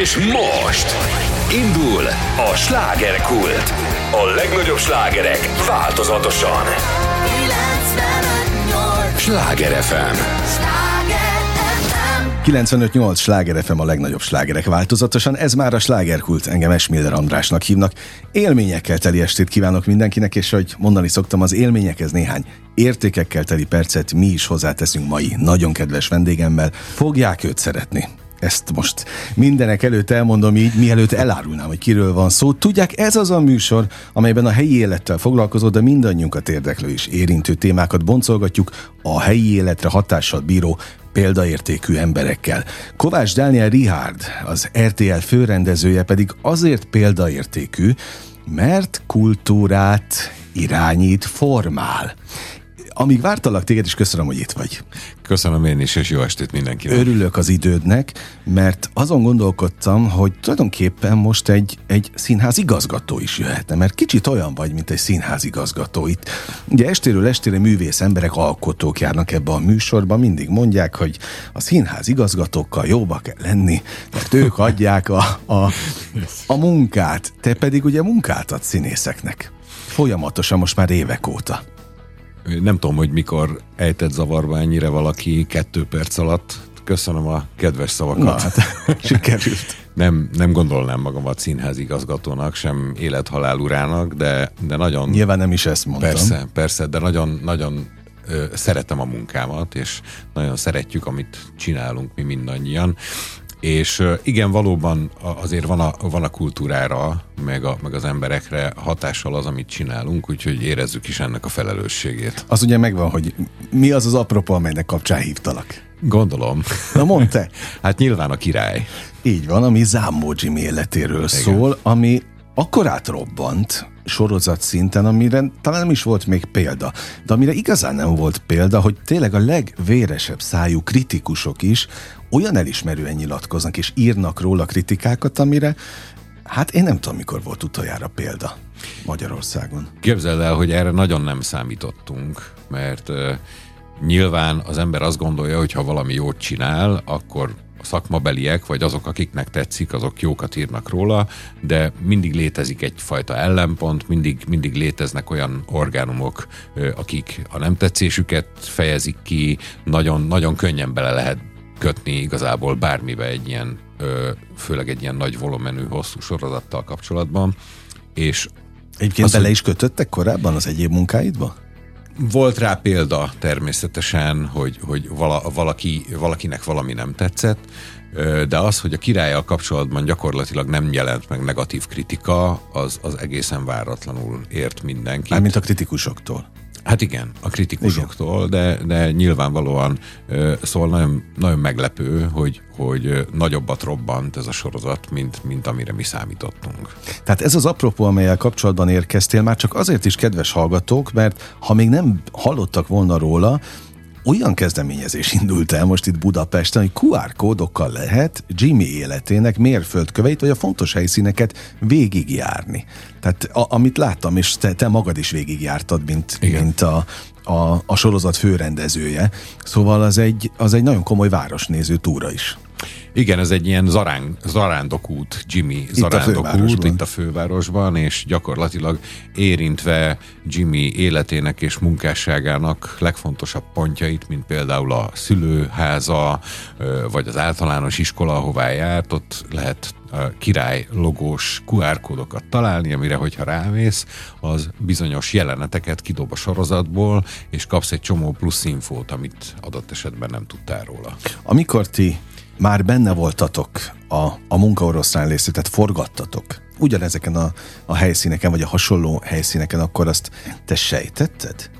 És most indul a slágerkult. A legnagyobb slágerek változatosan. 958! Sláger FM. Sláger FM! 95-8 sláger FM a legnagyobb slágerek változatosan, ez már a slágerkult, engem Esmiller Andrásnak hívnak. Élményekkel teli estét kívánok mindenkinek, és hogy mondani szoktam, az élményekhez néhány értékekkel teli percet mi is hozzáteszünk mai nagyon kedves vendégemmel. Fogják őt szeretni. Ezt most mindenek előtt elmondom így, mielőtt elárulnám, hogy kiről van szó. Tudják, ez az a műsor, amelyben a helyi élettel foglalkozó, de mindannyiunkat érdeklő és érintő témákat boncolgatjuk a helyi életre hatással bíró példaértékű emberekkel. Kovács Dániel Richard, az RTL főrendezője pedig azért példaértékű, mert kultúrát irányít, formál. Amíg vártalak téged, és köszönöm, hogy itt vagy. Köszönöm én is, és jó estét mindenkinek. Örülök az idődnek, mert azon gondolkodtam, hogy tulajdonképpen most egy, egy színház igazgató is jöhetne, mert kicsit olyan vagy, mint egy színház igazgató itt. Ugye estéről estére művész emberek, alkotók járnak ebbe a műsorba, mindig mondják, hogy a színház igazgatókkal jóba kell lenni, mert ők adják a, a, a munkát. Te pedig ugye munkát adsz színészeknek. Folyamatosan most már évek óta. Nem tudom, hogy mikor ejtett zavarba ennyire valaki kettő perc alatt. Köszönöm a kedves szavakat. Na hát, sikerült. Nem, nem gondolnám magamat színház igazgatónak, sem élethalál urának, de, de nagyon... Nyilván nem is ezt mondtam. Persze, persze, de nagyon, nagyon szeretem a munkámat, és nagyon szeretjük, amit csinálunk mi mindannyian. És igen, valóban azért van a, van a kultúrára, meg, a, meg az emberekre hatással az, amit csinálunk, úgyhogy érezzük is ennek a felelősségét. Az ugye megvan, hogy mi az az apropó, amelynek kapcsán hívtalak. Gondolom. Na mondd te. Hát nyilván a király. Így van, ami Zámbó Jimmy életéről szól, ami akkor átrobbant sorozat szinten, amire talán nem is volt még példa, de amire igazán nem volt példa, hogy tényleg a legvéresebb szájú kritikusok is olyan elismerően nyilatkoznak és írnak róla kritikákat, amire hát én nem tudom, mikor volt utoljára példa Magyarországon. Képzeld el, hogy erre nagyon nem számítottunk, mert uh, nyilván az ember azt gondolja, hogy ha valami jót csinál, akkor a szakmabeliek, vagy azok, akiknek tetszik, azok jókat írnak róla, de mindig létezik egyfajta ellenpont, mindig, mindig léteznek olyan orgánumok, akik a nem tetszésüket fejezik ki, nagyon, nagyon könnyen bele lehet kötni igazából bármibe egy ilyen, ö, főleg egy ilyen nagy volumenű, hosszú sorozattal kapcsolatban, és Egyébként Az, bele is kötöttek korábban az egyéb munkáidba? Volt rá példa természetesen, hogy, hogy vala, valaki, valakinek valami nem tetszett, de az, hogy a királlyal kapcsolatban gyakorlatilag nem jelent meg negatív kritika, az, az egészen váratlanul ért mindenkit. Mármint a kritikusoktól. Hát igen, a kritikusoktól, de, de nyilvánvalóan szóval nagyon, nagyon meglepő, hogy, hogy nagyobbat robbant ez a sorozat, mint, mint amire mi számítottunk. Tehát ez az apropó, amelyel kapcsolatban érkeztél, már csak azért is kedves hallgatók, mert ha még nem hallottak volna róla, olyan kezdeményezés indult el most itt Budapesten, hogy QR kódokkal lehet Jimmy életének mérföldköveit, vagy a fontos helyszíneket végigjárni. Tehát a, amit láttam, és te, te magad is végigjártad, mint, Igen. mint a, a, a sorozat főrendezője. Szóval az egy, az egy nagyon komoly városnéző túra is. Igen, ez egy ilyen zarán, zarándokút, Jimmy zarándokút itt a fővárosban, és gyakorlatilag érintve Jimmy életének és munkásságának legfontosabb pontjait, mint például a szülőháza, vagy az általános iskola, ahová járt, ott lehet király logós QR kódokat találni, amire, hogyha rámész, az bizonyos jeleneteket kidob a sorozatból, és kapsz egy csomó plusz infót, amit adott esetben nem tudtál róla. Amikor ti már benne voltatok a, a munkaoroszlán részét, tehát forgattatok ugyanezeken a, a helyszíneken, vagy a hasonló helyszíneken, akkor azt te sejtetted?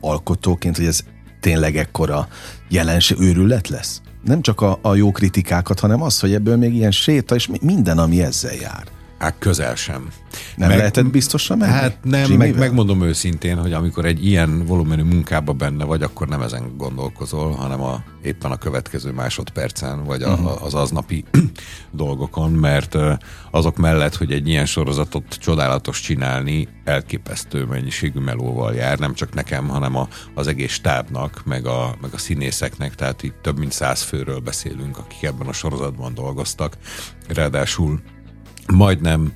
Alkotóként, hogy ez tényleg ekkora jelenség, őrület lesz? Nem csak a, a jó kritikákat, hanem az, hogy ebből még ilyen séta, és mi- minden, ami ezzel jár. Hát közel sem. Nem meg, lehetett biztosan menni? Hát nem, meg, megmondom őszintén, hogy amikor egy ilyen volumenű munkába benne vagy, akkor nem ezen gondolkozol, hanem a, éppen a következő másodpercen, vagy a, uh-huh. az aznapi dolgokon, mert azok mellett, hogy egy ilyen sorozatot csodálatos csinálni, elképesztő mennyiségű melóval jár, nem csak nekem, hanem a, az egész stábnak, meg a, meg a színészeknek, tehát itt több mint száz főről beszélünk, akik ebben a sorozatban dolgoztak. Ráadásul majdnem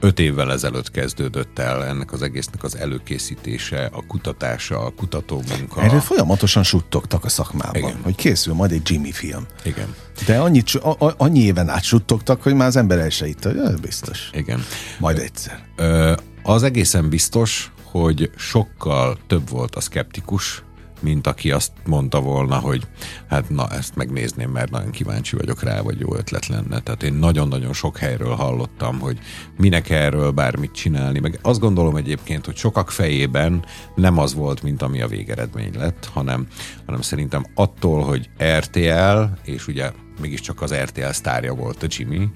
öt évvel ezelőtt kezdődött el ennek az egésznek az előkészítése, a kutatása, a kutatómunka. Erről folyamatosan suttogtak a szakmában, Igen. hogy készül majd egy Jimmy film. Igen. De annyi, a, annyi éven át suttogtak, hogy már az ember el se itt, biztos. Igen. Majd egyszer. Ö, az egészen biztos, hogy sokkal több volt a skeptikus, mint aki azt mondta volna, hogy hát na, ezt megnézném, mert nagyon kíváncsi vagyok rá, vagy jó ötlet lenne. Tehát én nagyon-nagyon sok helyről hallottam, hogy minek erről bármit csinálni, meg azt gondolom egyébként, hogy sokak fejében nem az volt, mint ami a végeredmény lett, hanem, hanem szerintem attól, hogy RTL, és ugye mégiscsak az RTL sztárja volt a Jimmy,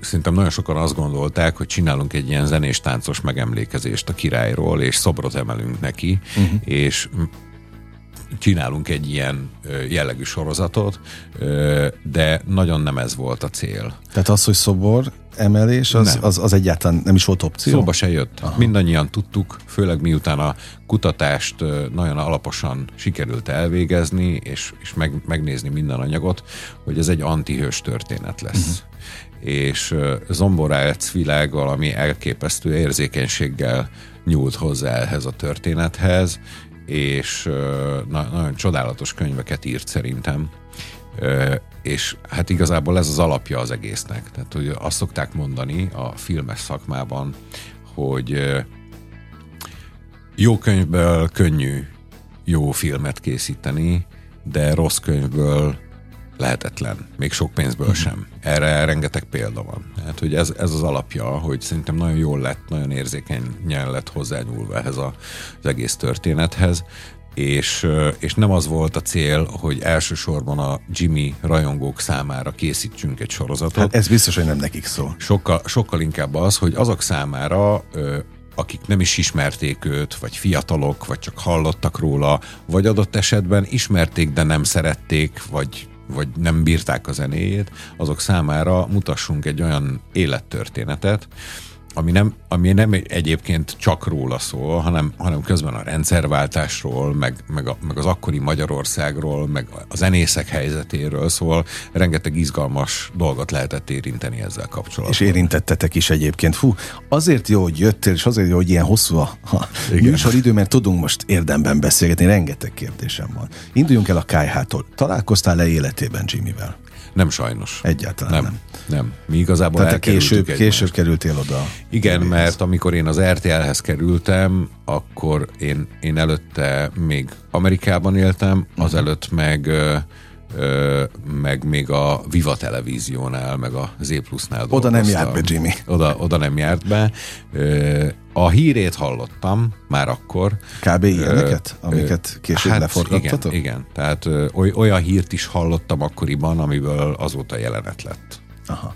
szerintem nagyon sokan azt gondolták, hogy csinálunk egy ilyen zenés-táncos megemlékezést a királyról, és szobrot emelünk neki, uh-huh. és csinálunk egy ilyen jellegű sorozatot, de nagyon nem ez volt a cél. Tehát az, hogy szobor emelés, az, az, az egyáltalán nem is volt opció? Szóba se jött. Aha. Mindannyian tudtuk, főleg miután a kutatást nagyon alaposan sikerült elvégezni, és, és meg, megnézni minden anyagot, hogy ez egy antihős történet lesz. Uh-huh és Zomborác világ valami elképesztő érzékenységgel nyúlt hozzá ehhez a történethez, és na, nagyon csodálatos könyveket írt szerintem, és hát igazából ez az alapja az egésznek. Tehát, hogy azt szokták mondani a filmes szakmában, hogy jó könyvből könnyű jó filmet készíteni, de rossz könyvből lehetetlen, még sok pénzből uh-huh. sem. Erre rengeteg példa van. Hát, hogy ez, ez az alapja, hogy szerintem nagyon jól lett, nagyon érzékenyen lett hozzányúlva ehhez a, az egész történethez, és, és nem az volt a cél, hogy elsősorban a Jimmy rajongók számára készítsünk egy sorozatot. Hát ez biztos, hogy nem nekik szól. Sokkal, sokkal inkább az, hogy azok számára, akik nem is ismerték őt, vagy fiatalok, vagy csak hallottak róla, vagy adott esetben ismerték, de nem szerették, vagy vagy nem bírták a zenéjét, azok számára mutassunk egy olyan élettörténetet, ami nem, ami nem egyébként csak róla szól, hanem, hanem közben a rendszerváltásról, meg, meg, a, meg az akkori Magyarországról, meg a zenészek helyzetéről, szól rengeteg izgalmas dolgot lehetett érinteni ezzel kapcsolatban. És érintettetek is egyébként. Fú, azért jó, hogy jöttél, és azért jó, hogy ilyen hosszú a, a műsoridő, mert tudunk most érdemben beszélgetni, rengeteg kérdésem van. Induljunk el a KH-tól. Találkoztál-e életében Jimmyvel? Nem sajnos. Egyáltalán nem. Nem. nem. Mi igazából Tehát később, később kerültél oda. Igen, mert amikor én az RTL-hez kerültem, akkor én, én előtte még Amerikában éltem, azelőtt meg Ö, meg még a Viva televíziónál, meg a Z Plusnál Oda nem járt be Jimmy. Oda, oda nem járt be. A hírét hallottam már akkor. Kb. ilyeneket, ö, amiket később hát leforgattatok? Igen, igen. Tehát ö, olyan hírt is hallottam akkoriban, amiből azóta jelenet lett. Aha.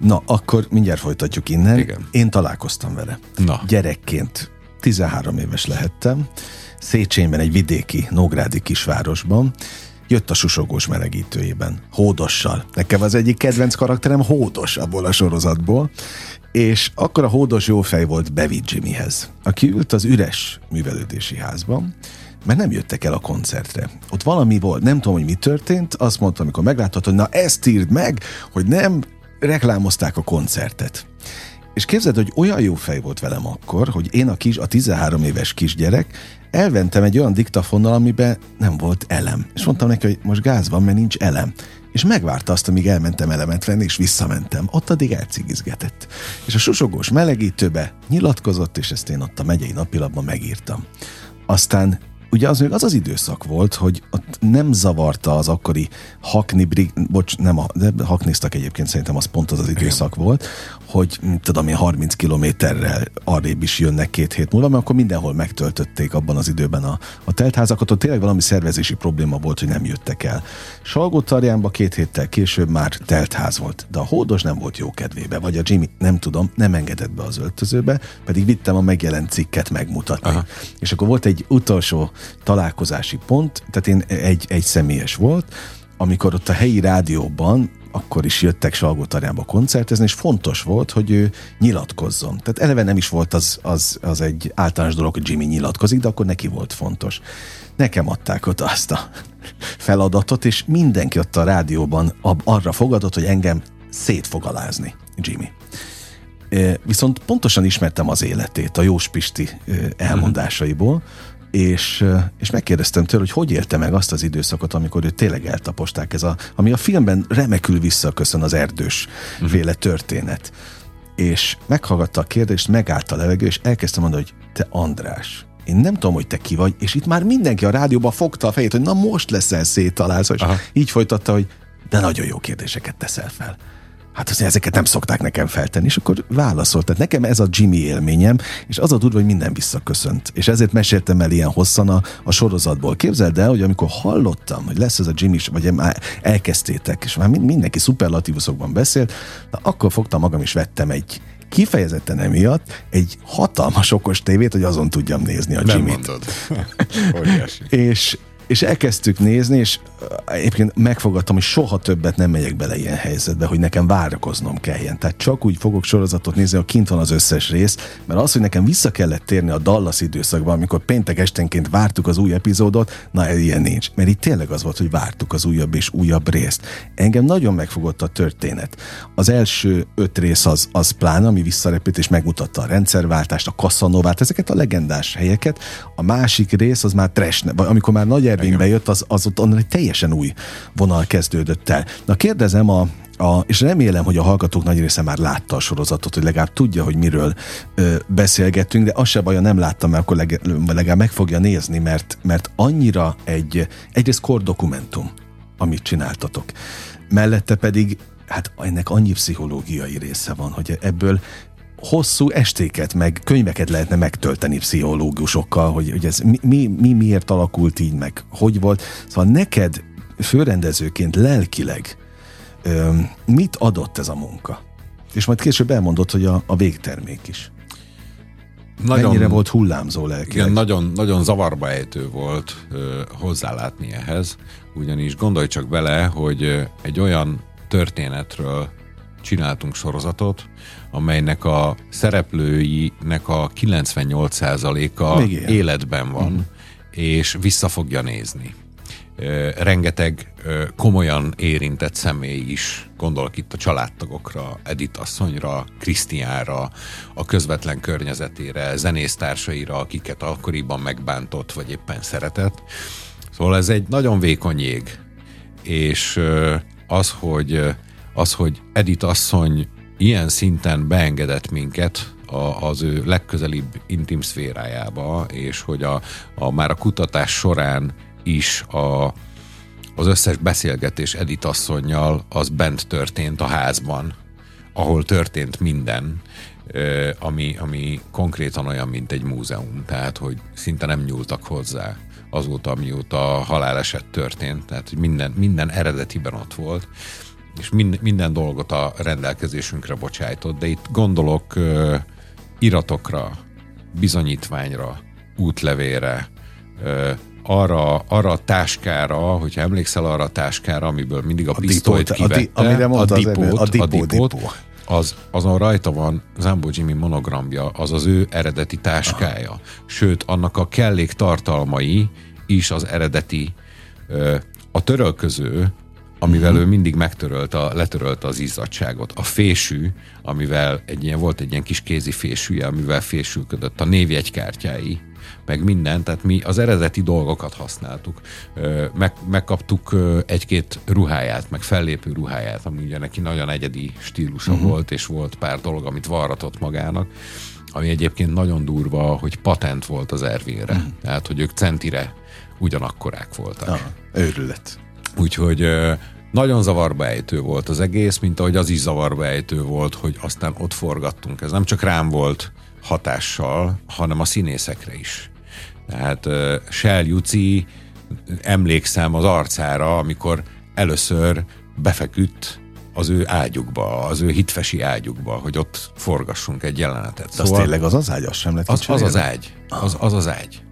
Na, akkor mindjárt folytatjuk innen. Igen. Én találkoztam vele. Na. Gyerekként, 13 éves lehettem, Széchenyben, egy vidéki, nógrádi kisvárosban, jött a susogós melegítőjében, hódossal. Nekem az egyik kedvenc karakterem hódos abból a sorozatból, és akkor a hódos jófej volt Bevi Jimmyhez, aki ült az üres művelődési házban, mert nem jöttek el a koncertre. Ott valami volt, nem tudom, hogy mi történt, azt mondta, amikor meglátott, hogy na ezt írd meg, hogy nem reklámozták a koncertet. És képzeld, hogy olyan jó fej volt velem akkor, hogy én a kis, a 13 éves kisgyerek elventem egy olyan diktafonnal, amiben nem volt elem. És mondtam neki, hogy most gáz van, mert nincs elem. És megvárta azt, amíg elmentem elemet venni, és visszamentem. Ott addig elcigizgetett. És a susogós melegítőbe nyilatkozott, és ezt én ott a megyei napilapban megírtam. Aztán ugye az még az az időszak volt, hogy ott nem zavarta az akkori hakni, brig, bocs, nem, a, de hakniztak egyébként, szerintem az pont az az időszak Igen. volt, hogy tudom én 30 kilométerrel arrébb is jönnek két hét múlva, mert akkor mindenhol megtöltötték abban az időben a, a teltházakat, ott tényleg valami szervezési probléma volt, hogy nem jöttek el. Salgótarjánban két héttel később már teltház volt, de a hódos nem volt jó kedvébe, vagy a Jimmy, nem tudom, nem engedett be az öltözőbe, pedig vittem a megjelent cikket megmutatni. Aha. És akkor volt egy utolsó találkozási pont, tehát én egy, egy személyes volt, amikor ott a helyi rádióban akkor is jöttek Salgótarjánba koncertezni, és fontos volt, hogy ő nyilatkozzon. Tehát eleve nem is volt az, az, az egy általános dolog, hogy Jimmy nyilatkozik, de akkor neki volt fontos. Nekem adták ott azt a feladatot, és mindenki ott a rádióban arra fogadott, hogy engem szét fog alázni, Jimmy. Viszont pontosan ismertem az életét a Jós Pisti elmondásaiból, és, és megkérdeztem tőle, hogy hogy élte meg azt az időszakot, amikor ő tényleg eltaposták, ez a, ami a filmben remekül visszaköszön az erdős uh-huh. féle történet. És meghallgatta a kérdést, megállt a levegő, és elkezdte mondani, hogy te András, én nem tudom, hogy te ki vagy, és itt már mindenki a rádióban fogta a fejét, hogy na most leszel széttalálva, és Aha. így folytatta, hogy de nagyon jó kérdéseket teszel fel hát azért ezeket nem szokták nekem feltenni, és akkor válaszolt. Tehát nekem ez a Jimmy élményem, és az a durva, hogy minden visszaköszönt. És ezért meséltem el ilyen hosszan a, a sorozatból. Képzeld el, hogy amikor hallottam, hogy lesz ez a Jimmy, vagy már elkezdtétek, és már mindenki szuperlatívuszokban beszélt, na akkor fogtam magam, és vettem egy kifejezetten emiatt egy hatalmas okos tévét, hogy azon tudjam nézni a Jimmy-t. és és elkezdtük nézni, és egyébként megfogadtam, hogy soha többet nem megyek bele ilyen helyzetbe, hogy nekem várakoznom kelljen. Tehát csak úgy fogok sorozatot nézni, hogy kint van az összes rész, mert az, hogy nekem vissza kellett térni a Dallas időszakban, amikor péntek esténként vártuk az új epizódot, na ilyen nincs. Mert itt tényleg az volt, hogy vártuk az újabb és újabb részt. Engem nagyon megfogott a történet. Az első öt rész az, az plán, ami visszarepít és megmutatta a rendszerváltást, a kaszanovát, ezeket a legendás helyeket. A másik rész az már trash, amikor már nagy Ervingbe jött, az, az ott onnan egy teljesen új vonal kezdődött el. Na kérdezem a, a, és remélem, hogy a hallgatók nagy része már látta a sorozatot, hogy legalább tudja, hogy miről ö, beszélgettünk, de az se baj, nem láttam, mert akkor leg, legalább meg fogja nézni, mert, mert annyira egy, egyrészt kor dokumentum, amit csináltatok. Mellette pedig hát ennek annyi pszichológiai része van, hogy ebből hosszú estéket, meg könyveket lehetne megtölteni pszichológusokkal, hogy, hogy ez mi, mi, mi miért alakult így, meg hogy volt. Szóval neked főrendezőként lelkileg ö, mit adott ez a munka? És majd később elmondott, hogy a, a végtermék is. Nagyon, Mennyire volt hullámzó lelkileg? Igen, nagyon, nagyon zavarba ejtő volt ö, hozzálátni ehhez, ugyanis gondolj csak bele, hogy egy olyan történetről csináltunk sorozatot, amelynek a szereplőinek a 98%-a életben van, mm. és vissza fogja nézni. Rengeteg komolyan érintett személy is, gondolok itt a családtagokra, Edith asszonyra, Krisztiánra, a közvetlen környezetére, zenésztársaira, akiket akkoriban megbántott, vagy éppen szeretett. Szóval ez egy nagyon vékony jég, és az, hogy az, hogy Edith asszony ilyen szinten beengedett minket a, az ő legközelibb intim szférájába, és hogy a, a már a kutatás során is a, az összes beszélgetés Edith asszonynal az bent történt a házban, ahol történt minden, ami, ami konkrétan olyan, mint egy múzeum, tehát hogy szinte nem nyúltak hozzá azóta, mióta haláleset történt, tehát minden, minden eredetiben ott volt és mind, minden dolgot a rendelkezésünkre bocsájtott, de itt gondolok iratokra, bizonyítványra, útlevére, arra, arra a táskára, hogyha emlékszel arra a táskára, amiből mindig a, a pisztolyt dipót, kivette, a, di, a dipót, a, dipó, a dipót, dipó. az, azon rajta van Zambo Jimmy monogramja, az az ő eredeti táskája. Aha. Sőt, annak a kellék tartalmai is az eredeti a törölköző amivel uh-huh. ő mindig megtörölt a, letörölte az izzadságot. A fésű, amivel egy ilyen, volt egy ilyen kis kézi fésűje, amivel fésülködött, a névjegykártyái, meg minden, tehát mi az eredeti dolgokat használtuk. Meg, megkaptuk egy-két ruháját, meg fellépő ruháját, ami ugye neki nagyon egyedi stílusa uh-huh. volt, és volt pár dolog, amit varratott magának ami egyébként nagyon durva, hogy patent volt az Ervinre. Mm. Tehát, hogy ők centire ugyanakkorák voltak. Ah, őrület. Úgyhogy nagyon zavarba ejtő volt az egész, mint ahogy az is zavarba ejtő volt, hogy aztán ott forgattunk. Ez nem csak rám volt hatással, hanem a színészekre is. Tehát Shell Juci, emlékszem az arcára, amikor először befeküdt az ő ágyukba, az ő hitfesi ágyukba, hogy ott forgassunk egy jelenetet. De az tényleg az az ágy, az sem lett az, az az ágy. Az, az az ágy.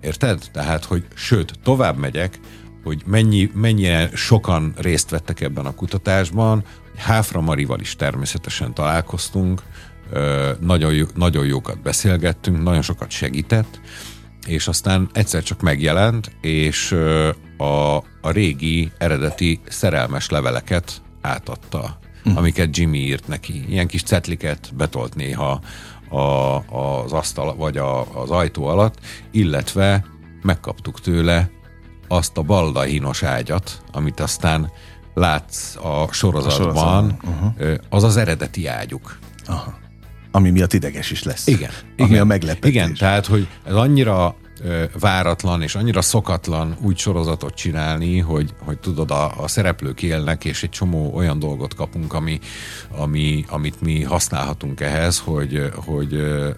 Érted? Tehát, hogy sőt, tovább megyek, hogy mennyi, mennyire sokan részt vettek ebben a kutatásban. Háfra Marival is természetesen találkoztunk, nagyon, jó, nagyon jókat beszélgettünk, nagyon sokat segített, és aztán egyszer csak megjelent, és a, a régi, eredeti szerelmes leveleket átadta, hm. amiket Jimmy írt neki. Ilyen kis cetliket betolt néha a, az asztal vagy a, az ajtó alatt, illetve megkaptuk tőle azt a baldahínos ágyat, amit aztán látsz a sorozatban, a uh-huh. az az eredeti ágyuk. Aha. Ami miatt ideges is lesz. Igen. Ami igen, a meglepetés. Igen, tehát, hogy ez annyira váratlan és annyira szokatlan úgy sorozatot csinálni, hogy, hogy tudod, a, a szereplők élnek, és egy csomó olyan dolgot kapunk, ami, ami, amit mi használhatunk ehhez, hogy, hogy ö,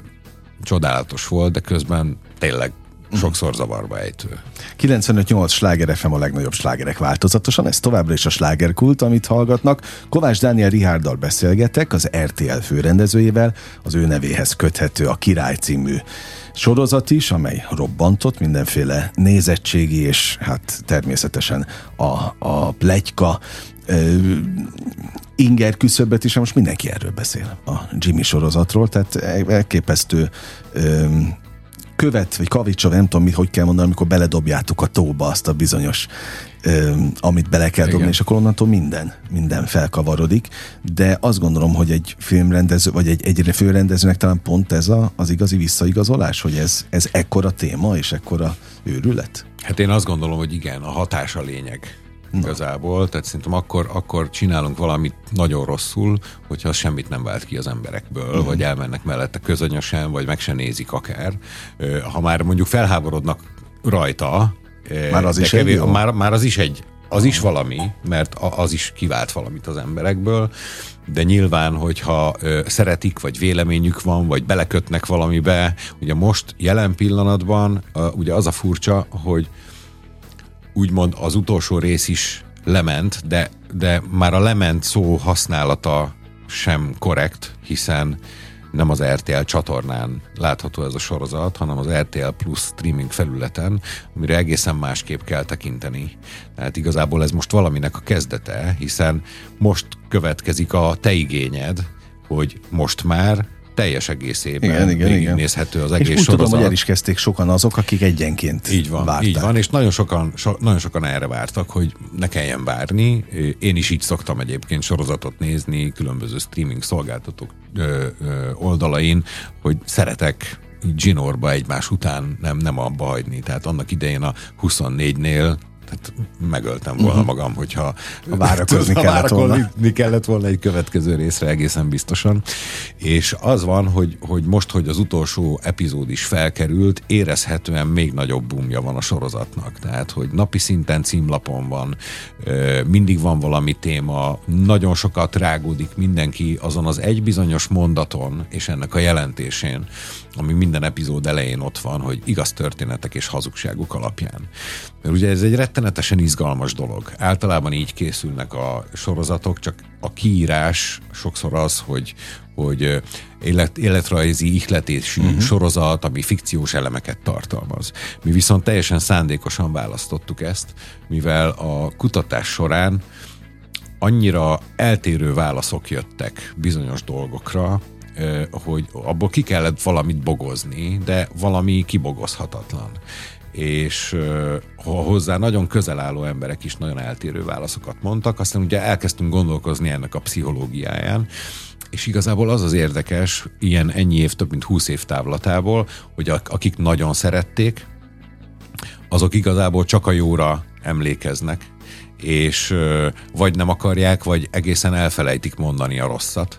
csodálatos volt, de közben tényleg sokszor zavarba ejtő. 95-8 sláger FM a legnagyobb slágerek változatosan, ez továbbra is a slágerkult, amit hallgatnak. Kovács Dániel Rihárdal beszélgetek, az RTL főrendezőjével, az ő nevéhez köthető a Király című sorozat is, amely robbantott mindenféle nézettségi és hát természetesen a, a plegyka inger küszöbet is, most mindenki erről beszél, a Jimmy sorozatról, tehát elképesztő ö, követ, vagy kavicsov, nem tudom, mit, hogy kell mondani, amikor beledobjátok a tóba azt a bizonyos, ö, amit bele kell dobni, Igen. és akkor onnantól minden, minden felkavarodik, de azt gondolom, hogy egy filmrendező, vagy egy, egy főrendezőnek talán pont ez a, az igazi visszaigazolás, hogy ez, ez ekkora téma, és ekkora őrület. Hát én azt gondolom, hogy igen, a hatás a lényeg igazából, tehát szerintem akkor, akkor csinálunk valamit nagyon rosszul, hogyha semmit nem vált ki az emberekből, uh-huh. vagy elmennek mellette közönösen, vagy meg se nézik akár. Ha már mondjuk felháborodnak rajta, Már az is egy jó? már, már az is egy az is valami, mert az is kivált valamit az emberekből, de nyilván, hogyha ö, szeretik, vagy véleményük van, vagy belekötnek valamibe, ugye most jelen pillanatban ö, ugye az a furcsa, hogy úgymond az utolsó rész is lement, de, de már a lement szó használata sem korrekt, hiszen nem az RTL csatornán látható ez a sorozat, hanem az RTL Plus streaming felületen, amire egészen másképp kell tekinteni. Tehát igazából ez most valaminek a kezdete, hiszen most következik a te igényed, hogy most már teljes egészében Igen, igen, igen. nézhető az És egész úgy tudom, sorozat. hogy el is kezdték sokan azok, akik egyenként Így van, várták. így van, és nagyon sokan, so, nagyon sokan erre vártak, hogy ne kelljen várni. Én is így szoktam egyébként sorozatot nézni különböző streaming szolgáltatók ö, ö, oldalain, hogy szeretek zsinórba egymás után nem, nem abba hagyni. Tehát annak idején a 24-nél tehát megöltem volna uh-huh. magam, hogyha Ha várakozni kellett volna. várakozni kellett volna egy következő részre egészen biztosan. És az van, hogy, hogy most, hogy az utolsó epizód is felkerült, érezhetően még nagyobb boomja van a sorozatnak. Tehát, hogy napi szinten címlapon van, mindig van valami téma, nagyon sokat rágódik mindenki azon az egy bizonyos mondaton és ennek a jelentésén, ami minden epizód elején ott van, hogy igaz történetek és hazugságok alapján. Mert ugye ez egy rettenetesen izgalmas dolog. Általában így készülnek a sorozatok, csak a kiírás sokszor az, hogy hogy élet, életrajzi ihletésű uh-huh. sorozat, ami fikciós elemeket tartalmaz. Mi viszont teljesen szándékosan választottuk ezt, mivel a kutatás során annyira eltérő válaszok jöttek bizonyos dolgokra, hogy abból ki kellett valamit bogozni, de valami kibogozhatatlan. És hozzá nagyon közel álló emberek is nagyon eltérő válaszokat mondtak, aztán ugye elkezdtünk gondolkozni ennek a pszichológiáján, és igazából az az érdekes, ilyen ennyi év, több mint 20 év távlatából, hogy ak- akik nagyon szerették, azok igazából csak a jóra emlékeznek, és vagy nem akarják, vagy egészen elfelejtik mondani a rosszat.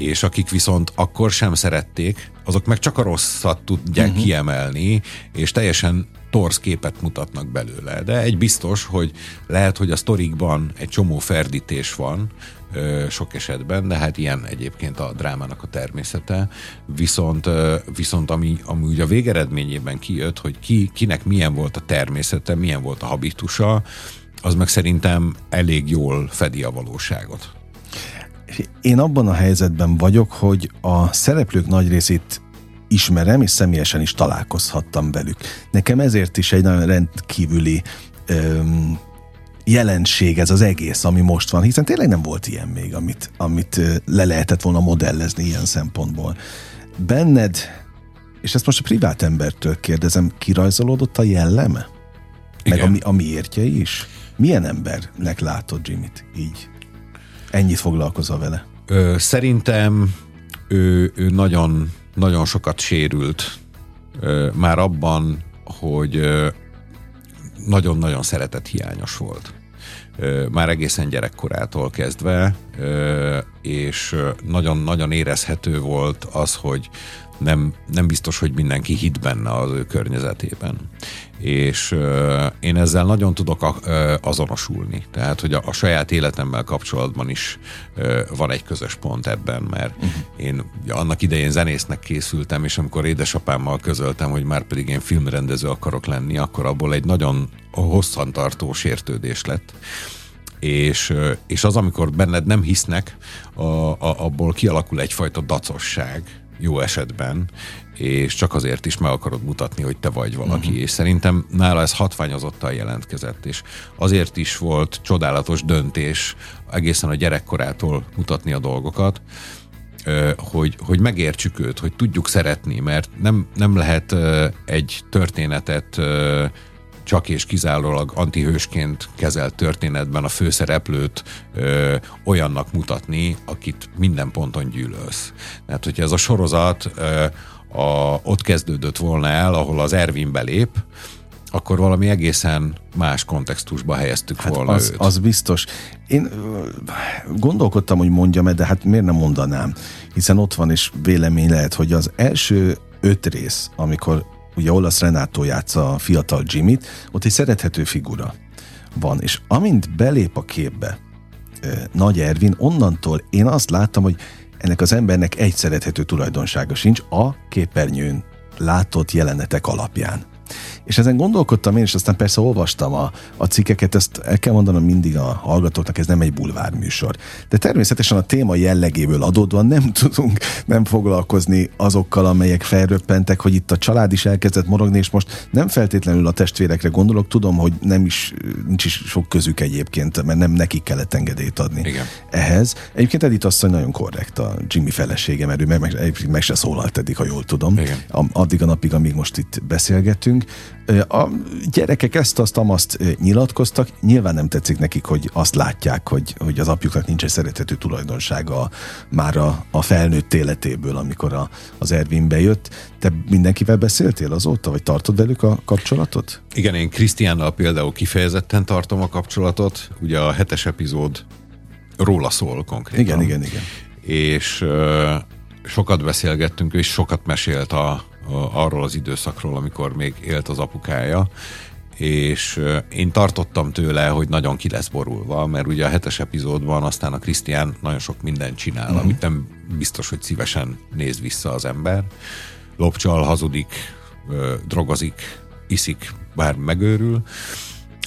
És akik viszont akkor sem szerették, azok meg csak a rosszat tudják uh-huh. kiemelni, és teljesen torz képet mutatnak belőle. De egy biztos, hogy lehet, hogy a sztorikban egy csomó ferdítés van, ö, sok esetben, de hát ilyen egyébként a drámának a természete. Viszont, ö, viszont ami, ami ugye a végeredményében kijött, hogy ki, kinek milyen volt a természete, milyen volt a habitusa, az meg szerintem elég jól fedi a valóságot. Én abban a helyzetben vagyok, hogy a szereplők nagy részét ismerem, és személyesen is találkozhattam velük. Nekem ezért is egy nagyon rendkívüli öm, jelenség ez az egész, ami most van, hiszen tényleg nem volt ilyen még, amit, amit le lehetett volna modellezni ilyen szempontból. Benned, és ezt most a privát embertől kérdezem, kirajzolódott a jelleme? Meg a, a miértje is? Milyen embernek látod Jimmy-t így? Ennyit foglalkozol vele? Ö, szerintem ő, ő nagyon, nagyon sokat sérült ö, már abban, hogy nagyon-nagyon szeretett hiányos volt. Már egészen gyerekkorától kezdve, és nagyon-nagyon érezhető volt az, hogy nem, nem biztos, hogy mindenki hit benne az ő környezetében. És ö, én ezzel nagyon tudok a, ö, azonosulni. Tehát, hogy a, a saját életemmel kapcsolatban is ö, van egy közös pont ebben, mert uh-huh. én ugye, annak idején zenésznek készültem, és amikor édesapámmal közöltem, hogy már pedig én filmrendező akarok lenni, akkor abból egy nagyon hosszantartó sértődés lett és, és az, amikor benned nem hisznek, a, a, abból kialakul egyfajta dacosság, jó esetben, és csak azért is meg akarod mutatni, hogy te vagy valaki. Uh-huh. És szerintem nála ez hatványozottan jelentkezett, és azért is volt csodálatos döntés egészen a gyerekkorától mutatni a dolgokat, hogy, hogy megértsük őt, hogy tudjuk szeretni, mert nem, nem lehet egy történetet csak és kizárólag antihősként kezelt történetben a főszereplőt ö, olyannak mutatni, akit minden ponton gyűlölsz. Tehát, hogyha ez a sorozat ö, a, ott kezdődött volna el, ahol az Ervin belép, akkor valami egészen más kontextusba helyeztük Hát volna az, őt. az biztos. Én gondolkodtam, hogy mondjam-e, de hát miért nem mondanám? Hiszen ott van, és vélemény lehet, hogy az első öt rész, amikor ugye Olasz Renátó játsza a fiatal Jimmy-t, ott egy szerethető figura van, és amint belép a képbe Nagy Ervin, onnantól én azt láttam, hogy ennek az embernek egy szerethető tulajdonsága sincs a képernyőn látott jelenetek alapján. És ezen gondolkodtam én, és aztán persze olvastam a, a cikkeket, ezt el kell mondanom mindig a hallgatóknak, ez nem egy bulvár műsor. De természetesen a téma jellegéből adódóan nem tudunk nem foglalkozni azokkal, amelyek felröppentek, hogy itt a család is elkezdett morogni, és most nem feltétlenül a testvérekre gondolok, tudom, hogy nem is, nincs is sok közük egyébként, mert nem nekik kellett engedélyt adni Igen. ehhez. Egyébként Edith asszony nagyon korrekt a Jimmy felesége, mert ő meg, meg, meg se szólalt eddig, ha jól tudom. Igen. Addig a napig, amíg most itt beszélgetünk. A gyerekek ezt, azt, amazt nyilatkoztak. Nyilván nem tetszik nekik, hogy azt látják, hogy, hogy az apjuknak nincs egy szerethető tulajdonsága már a, a felnőtt életéből, amikor a, az Ervin bejött. Te mindenkivel beszéltél azóta, vagy tartod velük a kapcsolatot? Igen, én Krisztiánnal például kifejezetten tartom a kapcsolatot. Ugye a hetes epizód róla szól konkrétan. Igen, igen, igen. És ö, sokat beszélgettünk, és sokat mesélt a, arról az időszakról, amikor még élt az apukája, és én tartottam tőle, hogy nagyon ki lesz borulva, mert ugye a hetes epizódban aztán a Krisztián nagyon sok mindent csinál, uh-huh. amit nem biztos, hogy szívesen néz vissza az ember. Lopcsal, hazudik, drogozik, iszik, bár megőrül,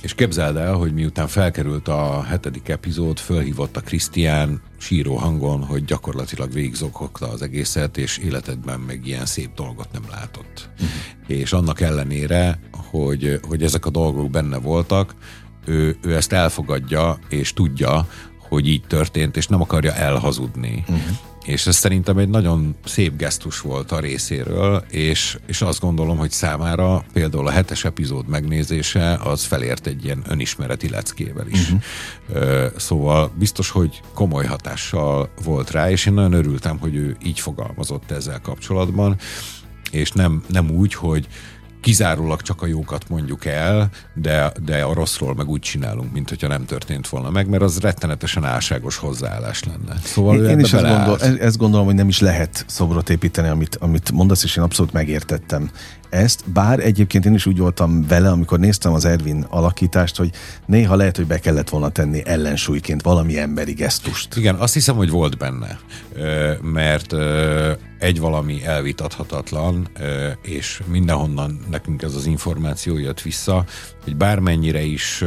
és képzeld el, hogy miután felkerült a hetedik epizód, fölhívott a Krisztián síró hangon, hogy gyakorlatilag végigzokogta az egészet, és életedben meg ilyen szép dolgot nem látott. Uh-huh. És annak ellenére, hogy, hogy ezek a dolgok benne voltak, ő, ő ezt elfogadja, és tudja, hogy így történt, és nem akarja elhazudni. Uh-huh. És ez szerintem egy nagyon szép gesztus volt a részéről, és, és azt gondolom, hogy számára például a hetes epizód megnézése az felért egy ilyen önismereti leckével is. Uh-huh. Szóval biztos, hogy komoly hatással volt rá, és én nagyon örültem, hogy ő így fogalmazott ezzel kapcsolatban, és nem, nem úgy, hogy kizárólag csak a jókat mondjuk el, de, de a rosszról meg úgy csinálunk, mint hogyha nem történt volna meg, mert az rettenetesen álságos hozzáállás lenne. Szóval én, én is ezt, gondol, ezt gondolom, hogy nem is lehet szobrot építeni, amit, amit mondasz, és én abszolút megértettem ezt, bár egyébként én is úgy voltam vele, amikor néztem az Ervin alakítást, hogy néha lehet, hogy be kellett volna tenni ellensúlyként valami emberi gesztust. Igen, azt hiszem, hogy volt benne, mert egy valami elvitathatatlan, és mindenhonnan nekünk ez az információ jött vissza, hogy bármennyire is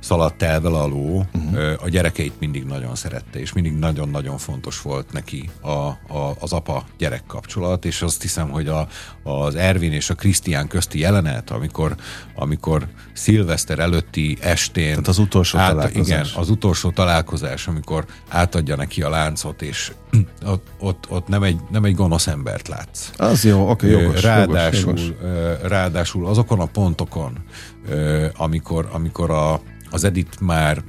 szaladt el vele a ló, uh-huh. a gyerekeit mindig nagyon szerette, és mindig nagyon-nagyon fontos volt neki a, a, az apa-gyerek kapcsolat, és azt hiszem, hogy a, az Ervin és a Krisztián közti jelenet, amikor, amikor szilveszter előtti estén... Tehát az utolsó át, találkozás. Igen, az utolsó találkozás, amikor átadja neki a láncot, és ott, ott, ott nem, egy, nem egy gonosz embert látsz. Az jó, oké, okay, jogos, ráadásul, jogos, jogos. ráadásul azokon a pontokon, amikor, amikor a az Edith már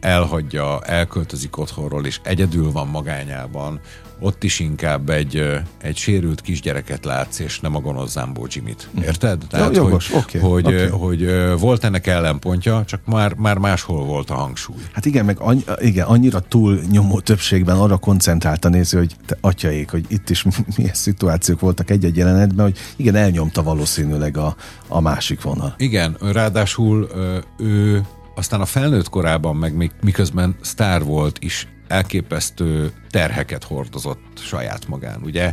elhagyja, elköltözik otthonról, és egyedül van magányában, ott is inkább egy, egy sérült kisgyereket látsz, és nem a gonosz Zambó Jimmy-t. Mhm. Érted? Tehát, ja, jogos, hogy, okay, hogy, okay. hogy, volt ennek ellenpontja, csak már, már máshol volt a hangsúly. Hát igen, meg annyi, igen, annyira túl nyomó többségben arra koncentrált a néző, hogy te atyaék, hogy itt is milyen szituációk voltak egy-egy jelenetben, hogy igen, elnyomta valószínűleg a, a másik vonal. Igen, ráadásul ő aztán a felnőtt korában, meg még miközben sztár volt is elképesztő terheket hordozott saját magán. Ugye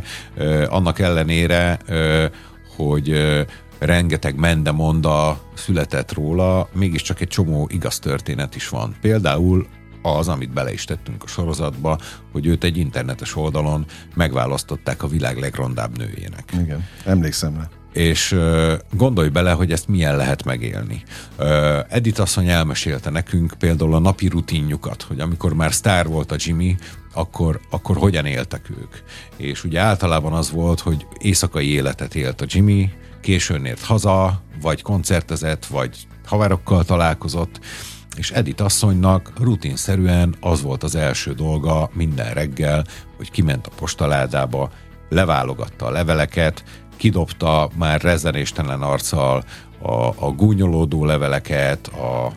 annak ellenére, hogy rengeteg mendemonda született róla, mégiscsak egy csomó igaz történet is van. Például az, amit bele is tettünk a sorozatba, hogy őt egy internetes oldalon megválasztották a világ legrondább nőjének. Igen, emlékszem rá és gondolj bele, hogy ezt milyen lehet megélni. Edith asszony elmesélte nekünk például a napi rutinjukat, hogy amikor már sztár volt a Jimmy, akkor, akkor hogyan éltek ők. És ugye általában az volt, hogy éjszakai életet élt a Jimmy, későn ért haza, vagy koncertezett, vagy haverokkal találkozott, és Edith asszonynak rutinszerűen az volt az első dolga minden reggel, hogy kiment a postaládába, leválogatta a leveleket, kidobta már rezenéstelen arccal a, a gúnyolódó leveleket, a,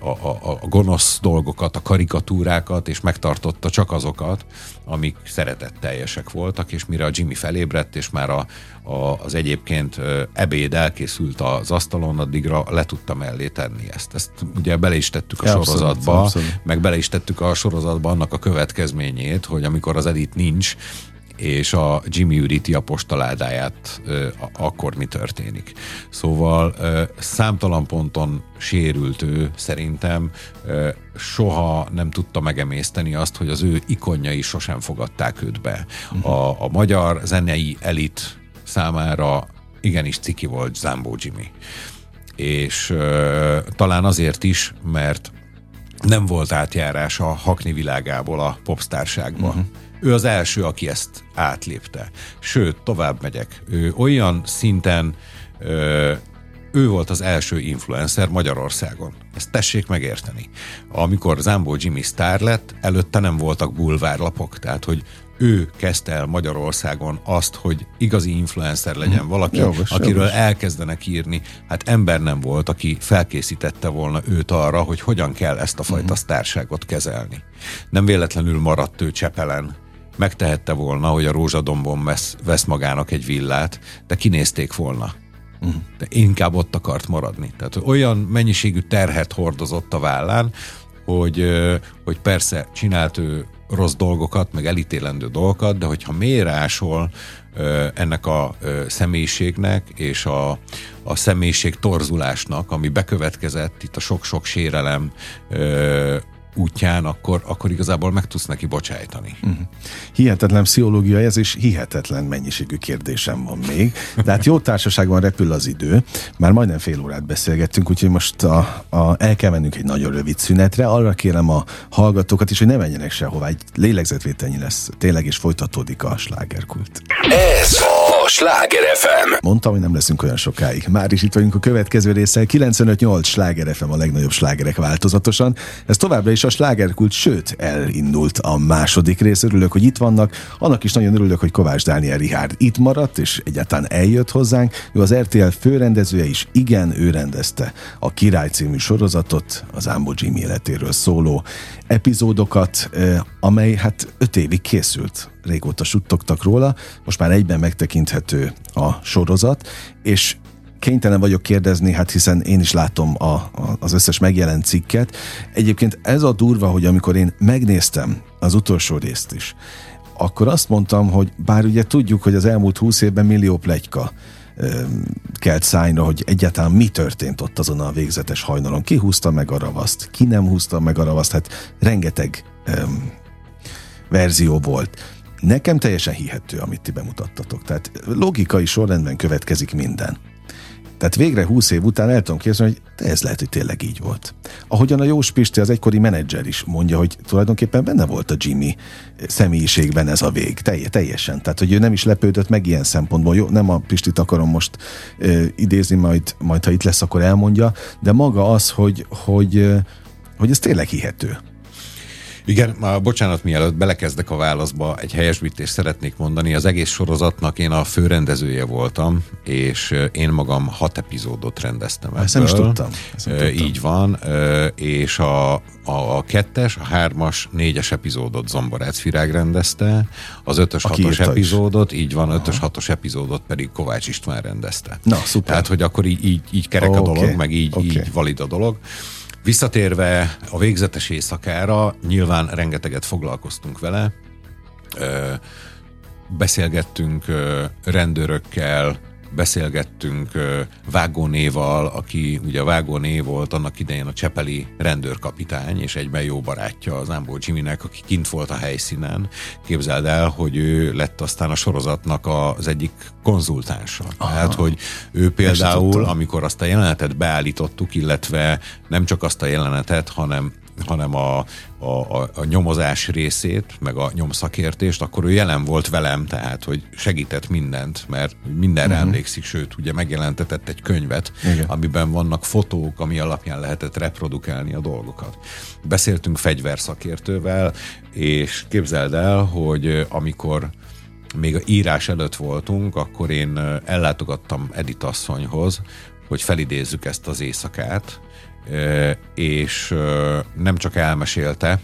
a, a, a gonosz dolgokat, a karikatúrákat, és megtartotta csak azokat, amik szeretetteljesek voltak, és mire a Jimmy felébredt, és már a, a, az egyébként ebéd elkészült az asztalon, addigra le tudta mellé tenni ezt. Ezt ugye bele is tettük a abszolút, sorozatba, abszolút. meg bele is tettük a sorozatba annak a következményét, hogy amikor az Edith nincs, és a Jimmy üríti a postaládáját, akkor mi történik. Szóval számtalan ponton sérült ő szerintem, soha nem tudta megemészteni azt, hogy az ő ikonjai sosem fogadták őt be. Uh-huh. A, a magyar zenei elit számára igenis ciki volt Zambó Jimmy. És talán azért is, mert nem volt átjárás a hakni világából a popstárságba. Uh-huh ő az első, aki ezt átlépte. Sőt, tovább megyek. Ő olyan szinten ö, ő volt az első influencer Magyarországon. Ezt tessék megérteni. Amikor Zambó Jimmy sztár lett, előtte nem voltak bulvárlapok, tehát hogy ő kezdte el Magyarországon azt, hogy igazi influencer legyen mhm. valaki, jogos, akiről jogos. elkezdenek írni. Hát ember nem volt, aki felkészítette volna őt arra, hogy hogyan kell ezt a fajta uh-huh. sztárságot kezelni. Nem véletlenül maradt ő Csepelen megtehette volna, hogy a Rózsadombon vesz, vesz magának egy villát, de kinézték volna. De inkább ott akart maradni. Tehát olyan mennyiségű terhet hordozott a vállán, hogy, hogy persze csinált ő rossz dolgokat, meg elítélendő dolgokat, de hogyha mérásol ennek a személyiségnek és a, a személyiség torzulásnak, ami bekövetkezett itt a sok-sok sérelem útján, akkor, akkor igazából meg tudsz neki bocsájtani. Uh-huh. Hihetetlen pszichológia ez, és hihetetlen mennyiségű kérdésem van még. De hát jó társaságban repül az idő. Már majdnem fél órát beszélgettünk, úgyhogy most a, a, el kell mennünk egy nagyon rövid szünetre. Arra kérem a hallgatókat is, hogy ne menjenek sehová. Egy lélegzetvételnyi lesz tényleg, és folytatódik a slágerkult. Ez a Sláger FM. Mondtam, hogy nem leszünk olyan sokáig. Már is itt vagyunk a következő résszel. 95-8 Sláger FM a legnagyobb slágerek változatosan. Ez továbbra is a slágerkult, sőt, elindult a második rész. Örülök, hogy itt vannak. Annak is nagyon örülök, hogy Kovács Dániel Rihárd itt maradt, és egyáltalán eljött hozzánk. Ő az RTL főrendezője is. Igen, ő rendezte a Király című sorozatot, az Ámbó Jimmy életéről szóló epizódokat, eh, amely hát öt évig készült régóta suttogtak róla, most már egyben megtekinthető a sorozat, és kénytelen vagyok kérdezni, hát hiszen én is látom a, a, az összes megjelent cikket. Egyébként ez a durva, hogy amikor én megnéztem az utolsó részt is, akkor azt mondtam, hogy bár ugye tudjuk, hogy az elmúlt húsz évben millió plegyka kelt szájra, hogy egyáltalán mi történt ott azon a végzetes hajnalon. Ki húzta meg a ravaszt, ki nem húzta meg a ravaszt, hát rengeteg um, verzió volt. Nekem teljesen hihető, amit ti bemutattatok. Tehát logikai sorrendben következik minden. Tehát végre 20 év után el tudom képzelni, hogy de ez lehet, hogy tényleg így volt. Ahogyan a Jós Pisti, az egykori menedzser is mondja, hogy tulajdonképpen benne volt a Jimmy személyiségben ez a vég. Telj, teljesen. Tehát, hogy ő nem is lepődött meg ilyen szempontból. Jó, nem a Pistit akarom most ö, idézni, majd, majd ha itt lesz, akkor elmondja, de maga az, hogy, hogy, hogy ez tényleg hihető. Igen, már bocsánat, mielőtt belekezdek a válaszba, egy helyesbítést szeretnék mondani. Az egész sorozatnak én a főrendezője voltam, és én magam hat epizódot rendeztem ebből. Ezt nem is tudtam. Ezt nem tudtam. Így van, és a, a, a kettes, a hármas, négyes epizódot Zomborác Virág rendezte, az ötös, Aki hatos epizódot, is. így van, ötös, Aha. hatos epizódot pedig Kovács István rendezte. Na, szuper. Tehát, hogy akkor így, így, így kerek a dolog, meg így, okay. így valid a dolog. Visszatérve a végzetes éjszakára, nyilván rengeteget foglalkoztunk vele, beszélgettünk rendőrökkel, beszélgettünk Vágónéval, aki ugye Vágóné volt annak idején a Csepeli rendőrkapitány, és egyben jó barátja az Ámbó Jimmynek, aki kint volt a helyszínen. Képzeld el, hogy ő lett aztán a sorozatnak az egyik konzultánsa. Aha. Tehát, hogy ő például, amikor azt a jelenetet beállítottuk, illetve nem csak azt a jelenetet, hanem hanem a, a, a, a nyomozás részét, meg a nyomszakértést, akkor ő jelen volt velem, tehát, hogy segített mindent, mert mindenre uh-huh. emlékszik, sőt, ugye megjelentetett egy könyvet, Igen. amiben vannak fotók, ami alapján lehetett reprodukálni a dolgokat. Beszéltünk fegyverszakértővel, és képzeld el, hogy amikor még a írás előtt voltunk, akkor én ellátogattam Edith asszonyhoz, hogy felidézzük ezt az éjszakát, és nem csak elmesélte,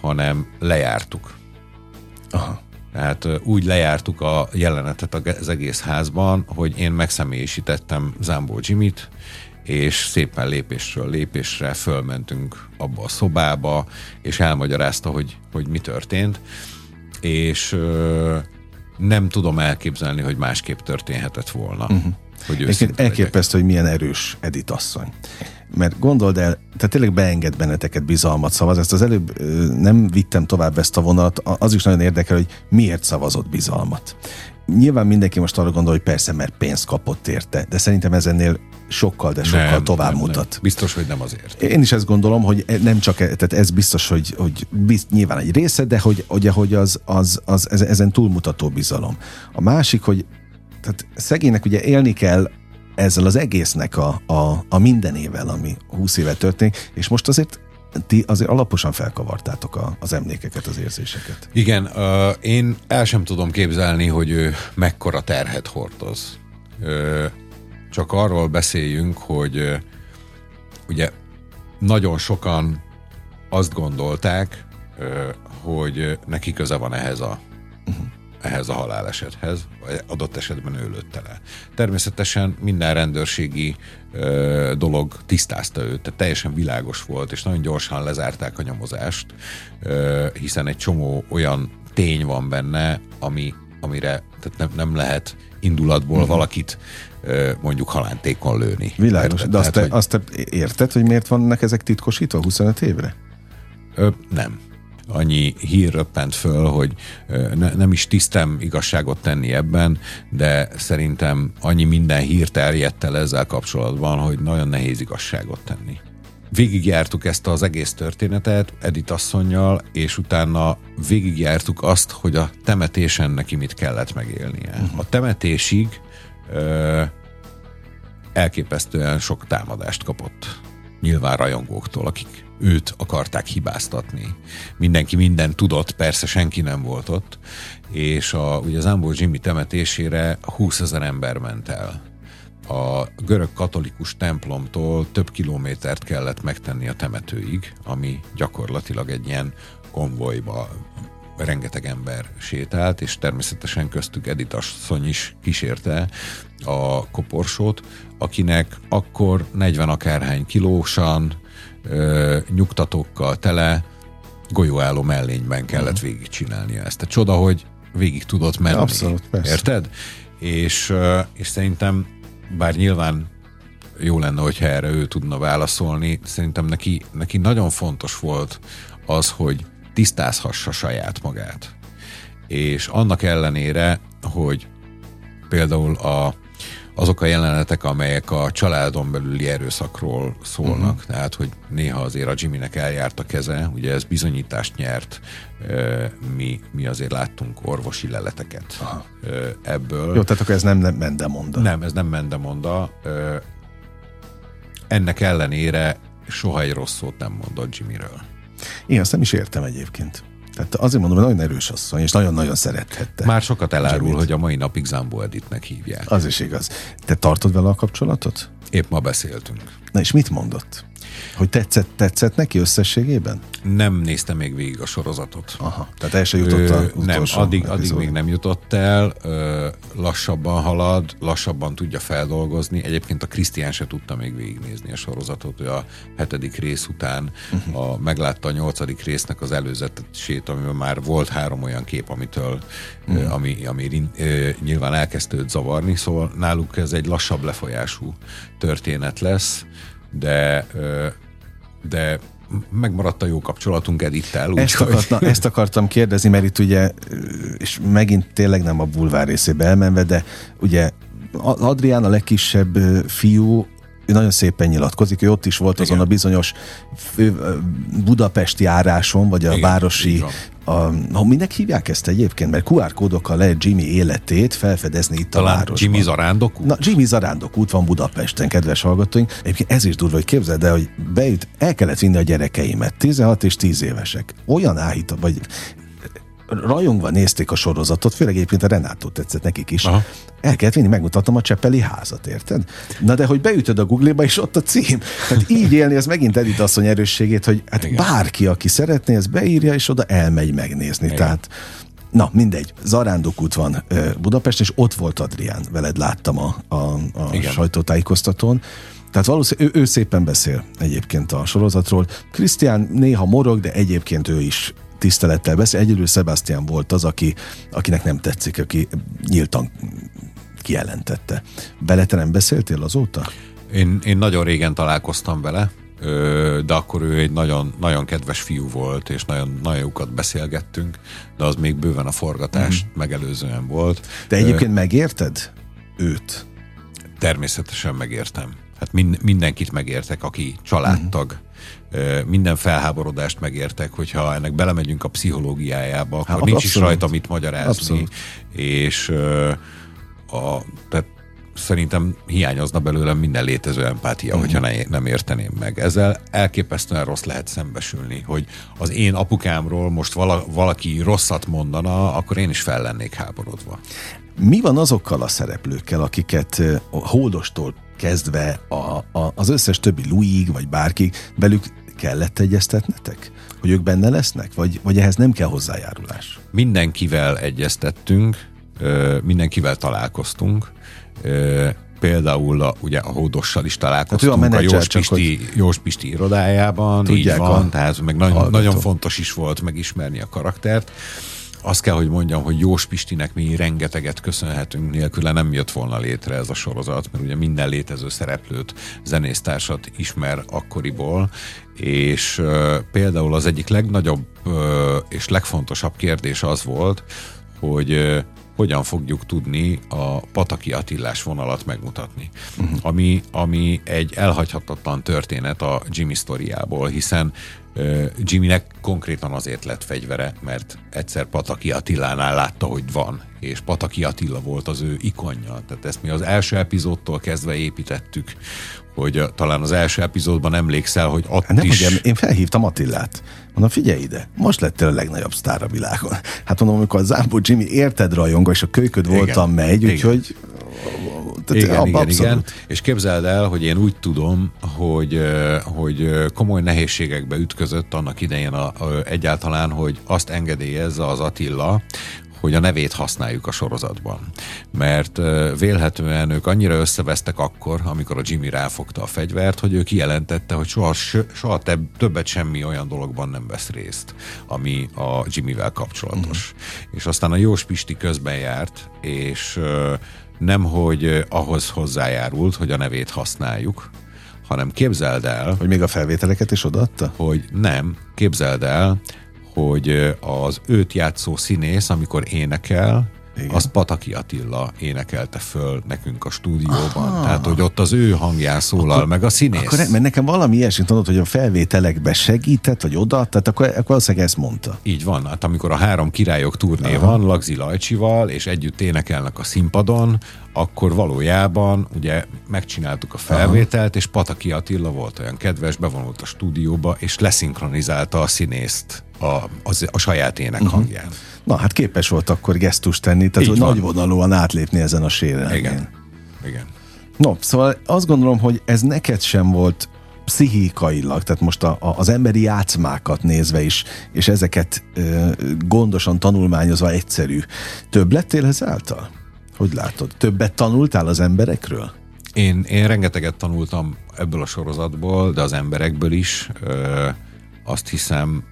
hanem lejártuk. Aha. Tehát úgy lejártuk a jelenetet az egész házban, hogy én megszemélyisítettem Zambó Jimmy-t, és szépen lépésről lépésre fölmentünk abba a szobába, és elmagyarázta, hogy, hogy mi történt, és ö, nem tudom elképzelni, hogy másképp történhetett volna. Uh-huh. Hogy elképesztő, hogy milyen erős Edith asszony mert gondold el, tehát tényleg beenged benneteket bizalmat szavaz. Ezt az előbb nem vittem tovább ezt a vonalat, az is nagyon érdekel, hogy miért szavazott bizalmat. Nyilván mindenki most arra gondol, hogy persze, mert pénzt kapott érte, de szerintem ez ennél sokkal, de sokkal nem, tovább nem, mutat. Nem. Biztos, hogy nem azért. Én is ezt gondolom, hogy e- nem csak, e- tehát ez biztos, hogy, hogy bizt, nyilván egy része, de hogy, ugye, hogy az, az, az, ezen túlmutató bizalom. A másik, hogy tehát szegénynek ugye élni kell ezzel az egésznek a, a, a mindenével, ami 20 éve történik, és most azért ti azért alaposan felkavartátok a, az emlékeket, az érzéseket. Igen, uh, én el sem tudom képzelni, hogy ő mekkora terhet hordoz. Uh, csak arról beszéljünk, hogy uh, ugye nagyon sokan azt gondolták, uh, hogy neki köze van ehhez a uh-huh ehhez a halálesethez, vagy adott esetben ő lőtte le. Természetesen minden rendőrségi ö, dolog tisztázta őt, tehát teljesen világos volt, és nagyon gyorsan lezárták a nyomozást, ö, hiszen egy csomó olyan tény van benne, ami, amire tehát nem, nem lehet indulatból uh-huh. valakit mondjuk halántékon lőni. Világos, Érted? de azt, tehát, te, hogy... azt te érted, hogy miért vannak ezek titkosítva 25 évre? Ö, nem annyi hír röppent föl, hogy ne, nem is tisztem igazságot tenni ebben, de szerintem annyi minden hír terjedt el ezzel kapcsolatban, hogy nagyon nehéz igazságot tenni. végigjártuk ezt az egész történetet Edith asszonynal, és utána végigjártuk azt, hogy a temetésen neki mit kellett megélnie. Uh-huh. A temetésig ö, elképesztően sok támadást kapott. Nyilván rajongóktól, akik őt akarták hibáztatni. Mindenki minden tudott, persze senki nem volt ott, és a, ugye az Ambor Jimmy temetésére 20 ezer ember ment el a görög katolikus templomtól több kilométert kellett megtenni a temetőig, ami gyakorlatilag egy ilyen konvojba rengeteg ember sétált, és természetesen köztük Edith asszony is kísérte a koporsót, akinek akkor 40 akárhány kilósan, ö, nyugtatókkal tele, golyóálló mellényben kellett uh-huh. végigcsinálnia ezt. A csoda, hogy végig tudott menni. Abszolút, persze. Érted? És, és szerintem bár nyilván jó lenne, hogyha erre ő tudna válaszolni, szerintem neki, neki nagyon fontos volt az, hogy tisztázhassa saját magát. És annak ellenére, hogy például a, azok a jelenetek, amelyek a családon belüli erőszakról szólnak, uh-huh. tehát, hogy néha azért a Jimmynek eljárt a keze, ugye ez bizonyítást nyert, mi, mi azért láttunk orvosi leleteket Aha. ebből. Jó, tehát akkor ez nem, nem mendemonda. Nem, ez nem mendemonda. Ennek ellenére soha egy rossz szót nem mondott Jimmyről. Én azt nem is értem egyébként. Tehát azért mondom, hogy nagyon erős asszony, és nagyon-nagyon szerethette. Már sokat elárul, Jimmyt. hogy a mai napig Zambo Editnek hívják. Az is igaz. Te tartod vele a kapcsolatot? Épp ma beszéltünk. Na és mit mondott? Hogy tetszett, tetszett neki összességében? Nem nézte még végig a sorozatot. Aha, tehát el se jutott a Nem, addig, addig még nem jutott el, ö, lassabban halad, lassabban tudja feldolgozni. Egyébként a Krisztián se tudta még végignézni a sorozatot, ő a hetedik rész után uh-huh. a, meglátta a nyolcadik résznek az előzetesét, amiben már volt három olyan kép, amitől, uh-huh. ö, ami, ami ö, nyilván elkezdte őt zavarni, szóval náluk ez egy lassabb lefolyású történet lesz de, de megmaradt a jó kapcsolatunk Edittel. Ezt, hogy... akartam, ezt akartam kérdezni, mert itt ugye, és megint tényleg nem a bulvár részébe elmenve, de ugye Adrián a legkisebb fiú, ő nagyon szépen nyilatkozik, ő ott is volt Igen. azon a bizonyos Budapesti járáson, vagy a Igen, városi ha minek hívják ezt egyébként? Mert QR kódokkal lehet Jimmy életét felfedezni itt Talán a városban. Jimmy Zarándok út? Na, Jimmy Zarándok út van Budapesten, kedves hallgatóink. Egyébként ez is durva, hogy képzeld el, hogy beüt, el kellett vinni a gyerekeimet, 16 és 10 évesek. Olyan áhít, vagy rajongva nézték a sorozatot, főleg egyébként a Renátó tetszett nekik is. Aha. El kellett vinni, megmutatom a Csepeli házat, érted? Na de hogy beütöd a Google-ba, és ott a cím. Tehát így élni, az megint Edith asszony erősségét, hogy hát Igen. bárki, aki szeretné, ez beírja, és oda elmegy megnézni. Igen. Tehát Na, mindegy. Zarándok út van Budapest, és ott volt Adrián, veled láttam a, a, a sajtótájékoztatón. Tehát valószínűleg ő, ő szépen beszél egyébként a sorozatról. Krisztián néha morog, de egyébként ő is tisztelettel beszél. Egyedül Sebastian volt az, aki, akinek nem tetszik, aki nyíltan kijelentette. Bele te nem beszéltél azóta? Én, én nagyon régen találkoztam vele, de akkor ő egy nagyon, nagyon kedves fiú volt, és nagyon, nagyon jókat beszélgettünk, de az még bőven a forgatást mm. megelőzően volt. De egyébként megérted őt? Természetesen megértem. Hát mind, mindenkit megértek, aki családtag. Mm minden felháborodást megértek, hogyha ennek belemegyünk a pszichológiájába, akkor hát, nincs abszolút. is rajta mit magyarázni, abszolút. és a, tehát szerintem hiányozna belőlem minden létező empátia, uh-huh. hogyha ne, nem érteném meg. Ezzel elképesztően rossz lehet szembesülni, hogy az én apukámról most vala, valaki rosszat mondana, akkor én is fel lennék háborodva. Mi van azokkal a szereplőkkel, akiket a hódostól kezdve a, a, az összes többi Louis vagy bárki, velük kellett egyeztetnetek? Hogy ők benne lesznek? Vagy, vagy ehhez nem kell hozzájárulás? Mindenkivel egyeztettünk, mindenkivel találkoztunk, például a, ugye a Hódossal is találkoztunk hát a, a Jós, Pisti, Jós Pisti irodájában, így van, a tehát meg nagyon, nagyon fontos is volt megismerni a karaktert azt kell, hogy mondjam, hogy Jós Pistinek mi rengeteget köszönhetünk, nélküle nem jött volna létre ez a sorozat, mert ugye minden létező szereplőt, zenésztársat ismer akkoriból, és uh, például az egyik legnagyobb uh, és legfontosabb kérdés az volt, hogy hogyan fogjuk tudni a Pataki Attillás vonalat megmutatni. Uh-huh. Ami, ami egy elhagyhatatlan történet a Jimmy sztoriából, hiszen Jimmynek konkrétan azért lett fegyvere, mert egyszer Pataki Attilánál látta, hogy van, és Pataki Attila volt az ő ikonja. Tehát ezt mi az első epizódtól kezdve építettük, hogy talán az első epizódban emlékszel, hogy ott Hát nem, is... ugye, én felhívtam Attillát. Mondom, figyelj ide, most lettél a legnagyobb sztár a világon. Hát mondom, amikor a Zámbó Jimmy érted rajongva, és a kölyköd Igen. voltam megy, úgyhogy... tehát Igen, igen, abszolút. igen. És képzeld el, hogy én úgy tudom, hogy, ö, hogy ö, komoly nehézségekbe ütközött annak idején a, a, egyáltalán, hogy azt engedélyezze az Attila, hogy a nevét használjuk a sorozatban. Mert vélhetően ők annyira összevesztek akkor, amikor a Jimmy ráfogta a fegyvert, hogy ő kijelentette, hogy soha, soha többet semmi olyan dologban nem vesz részt, ami a Jimmyvel kapcsolatos. Mm. És aztán a Jós Pisti közben járt, és nem, hogy ahhoz hozzájárult, hogy a nevét használjuk, hanem képzeld el, Hogy még a felvételeket is odaadta? hogy nem, képzeld el, hogy az őt játszó színész, amikor énekel, Igen. Az Pataki Attila énekelte föl nekünk a stúdióban. Aha. Tehát, hogy ott az ő hangján szólal akkor, meg a színész. Akkor, mert nekem valami ilyesmit mondott, hogy a felvételekbe segített, vagy oda, tehát akkor, akkor valószínűleg ezt mondta. Így van, hát amikor a három királyok turné Aha. van, Lagzi Lajcsival, és együtt énekelnek a színpadon, akkor valójában ugye megcsináltuk a felvételt, és Pataki Attila volt olyan kedves, bevonult a stúdióba, és leszinkronizálta a színészt a, az, a saját ének uh-huh. hangján. Na, hát képes volt akkor gesztust tenni, tehát hogy nagyvonalúan átlépni ezen a sérelmén. Igen. Igen. No, szóval azt gondolom, hogy ez neked sem volt pszichikailag, tehát most a, a, az emberi játszmákat nézve is, és ezeket ö, gondosan tanulmányozva egyszerű. Több lettél ezáltal? Hogy látod? Többet tanultál az emberekről? Én, én rengeteget tanultam ebből a sorozatból, de az emberekből is. Ö, azt hiszem,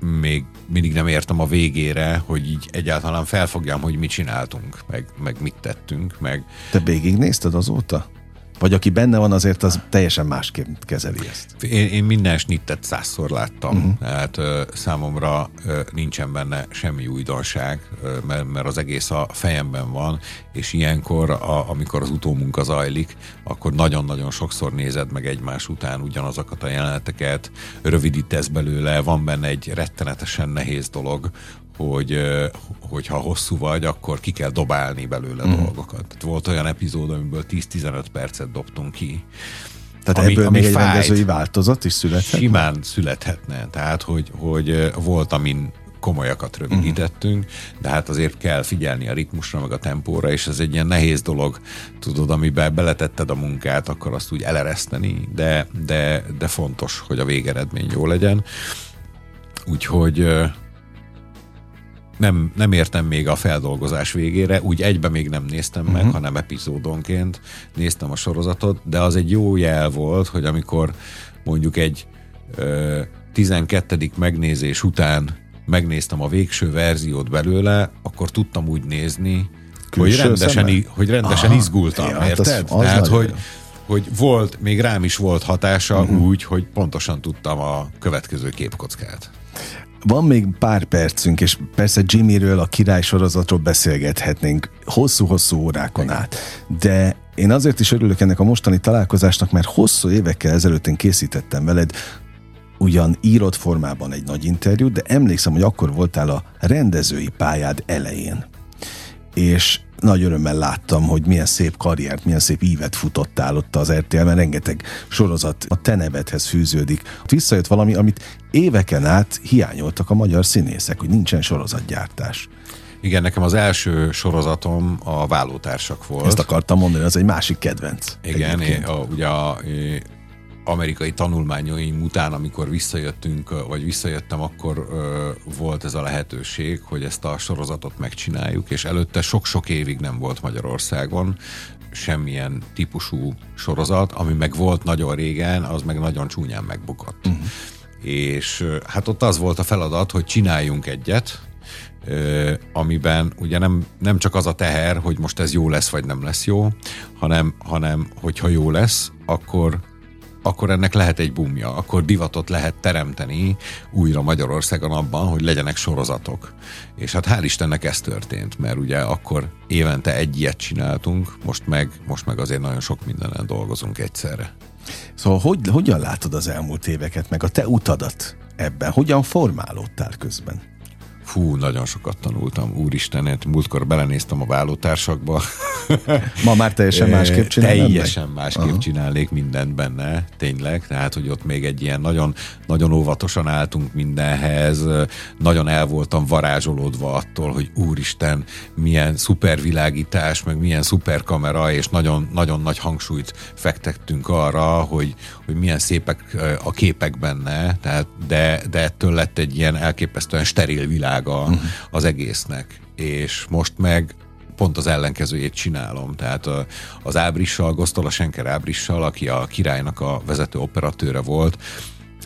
még mindig nem értem a végére, hogy így egyáltalán felfogjam, hogy mit csináltunk, meg, meg mit tettünk, meg Te végignézted azóta? Vagy aki benne van, azért az teljesen másképp kezeli ezt. Én, én minden snittet százszor láttam, uh-huh. tehát ö, számomra ö, nincsen benne semmi újdonság, ö, mert, mert az egész a fejemben van, és ilyenkor, a, amikor az utómunka zajlik, akkor nagyon-nagyon sokszor nézed meg egymás után ugyanazokat a jeleneteket, rövidítesz belőle, van benne egy rettenetesen nehéz dolog, hogy ö, hogyha hosszú vagy, akkor ki kell dobálni belőle mm. dolgokat. Volt olyan epizód, amiből 10-15 percet dobtunk ki. Tehát Ami- ebből ami még egy fájt. rendezői változat is született? Simán születhetne. Tehát, hogy, hogy volt, amin komolyakat rövidítettünk, de hát azért kell figyelni a ritmusra, meg a tempóra, és ez egy ilyen nehéz dolog, tudod, amiben beletetted a munkát, akkor azt úgy elereszteni, de, de, de fontos, hogy a végeredmény jó legyen. Úgyhogy nem, nem értem még a feldolgozás végére, úgy egybe még nem néztem meg, uh-huh. hanem epizódonként néztem a sorozatot, de az egy jó jel volt, hogy amikor mondjuk egy ö, 12. megnézés után megnéztem a végső verziót belőle, akkor tudtam úgy nézni, hogy Külső rendesen, szemmel? hogy rendesen Aha. izgultam, Ja, hát az- érted? az Tehát, nagyon hogy, jó. hogy volt, még rám is volt hatása uh-huh. úgy, hogy pontosan tudtam a következő képkockát. Van még pár percünk, és persze Jimmyről, a király sorozatról beszélgethetnénk hosszú-hosszú órákon át. De én azért is örülök ennek a mostani találkozásnak, mert hosszú évekkel ezelőtt én készítettem veled ugyan írott formában egy nagy interjút, de emlékszem, hogy akkor voltál a rendezői pályád elején. És nagy örömmel láttam, hogy milyen szép karriert, milyen szép ívet futottál ott az RTL-ben, rengeteg sorozat a te nevedhez fűződik. Visszajött valami, amit éveken át hiányoltak a magyar színészek, hogy nincsen sorozatgyártás. Igen, nekem az első sorozatom a Vállótársak volt. Ezt akartam mondani, az egy másik kedvenc. Igen, egyébként. a, ugye a amerikai tanulmányaim után, amikor visszajöttünk, vagy visszajöttem, akkor ö, volt ez a lehetőség, hogy ezt a sorozatot megcsináljuk, és előtte sok-sok évig nem volt Magyarországon semmilyen típusú sorozat, ami meg volt nagyon régen, az meg nagyon csúnyán megbukott. Uh-huh. És hát ott az volt a feladat, hogy csináljunk egyet, ö, amiben ugye nem, nem csak az a teher, hogy most ez jó lesz, vagy nem lesz jó, hanem, hanem hogyha jó lesz, akkor akkor ennek lehet egy bumja, akkor divatot lehet teremteni újra Magyarországon abban, hogy legyenek sorozatok. És hát hál' Istennek ez történt, mert ugye akkor évente egy ilyet csináltunk, most meg, most meg azért nagyon sok mindenen dolgozunk egyszerre. Szóval hogy, hogyan látod az elmúlt éveket, meg a te utadat ebben? Hogyan formálódtál közben? Fú, nagyon sokat tanultam. Úristen, hát múltkor belenéztem a vállótársakba. Ma már teljesen másképp csinálnád meg? Teljesen másképp Aha. csinálnék mindent benne, tényleg. Tehát, hogy ott még egy ilyen nagyon, nagyon óvatosan álltunk mindenhez, nagyon el voltam varázsolódva attól, hogy úristen, milyen szupervilágítás, meg milyen szuperkamera, és nagyon, nagyon nagy hangsúlyt fektettünk arra, hogy, hogy milyen szépek a képek benne, tehát, de, de ettől lett egy ilyen elképesztően steril világ uh-huh. az egésznek. És most meg pont az ellenkezőjét csinálom. Tehát az Ábrissal, Gosztola Senker Ábrissal, aki a királynak a vezető operatőre volt,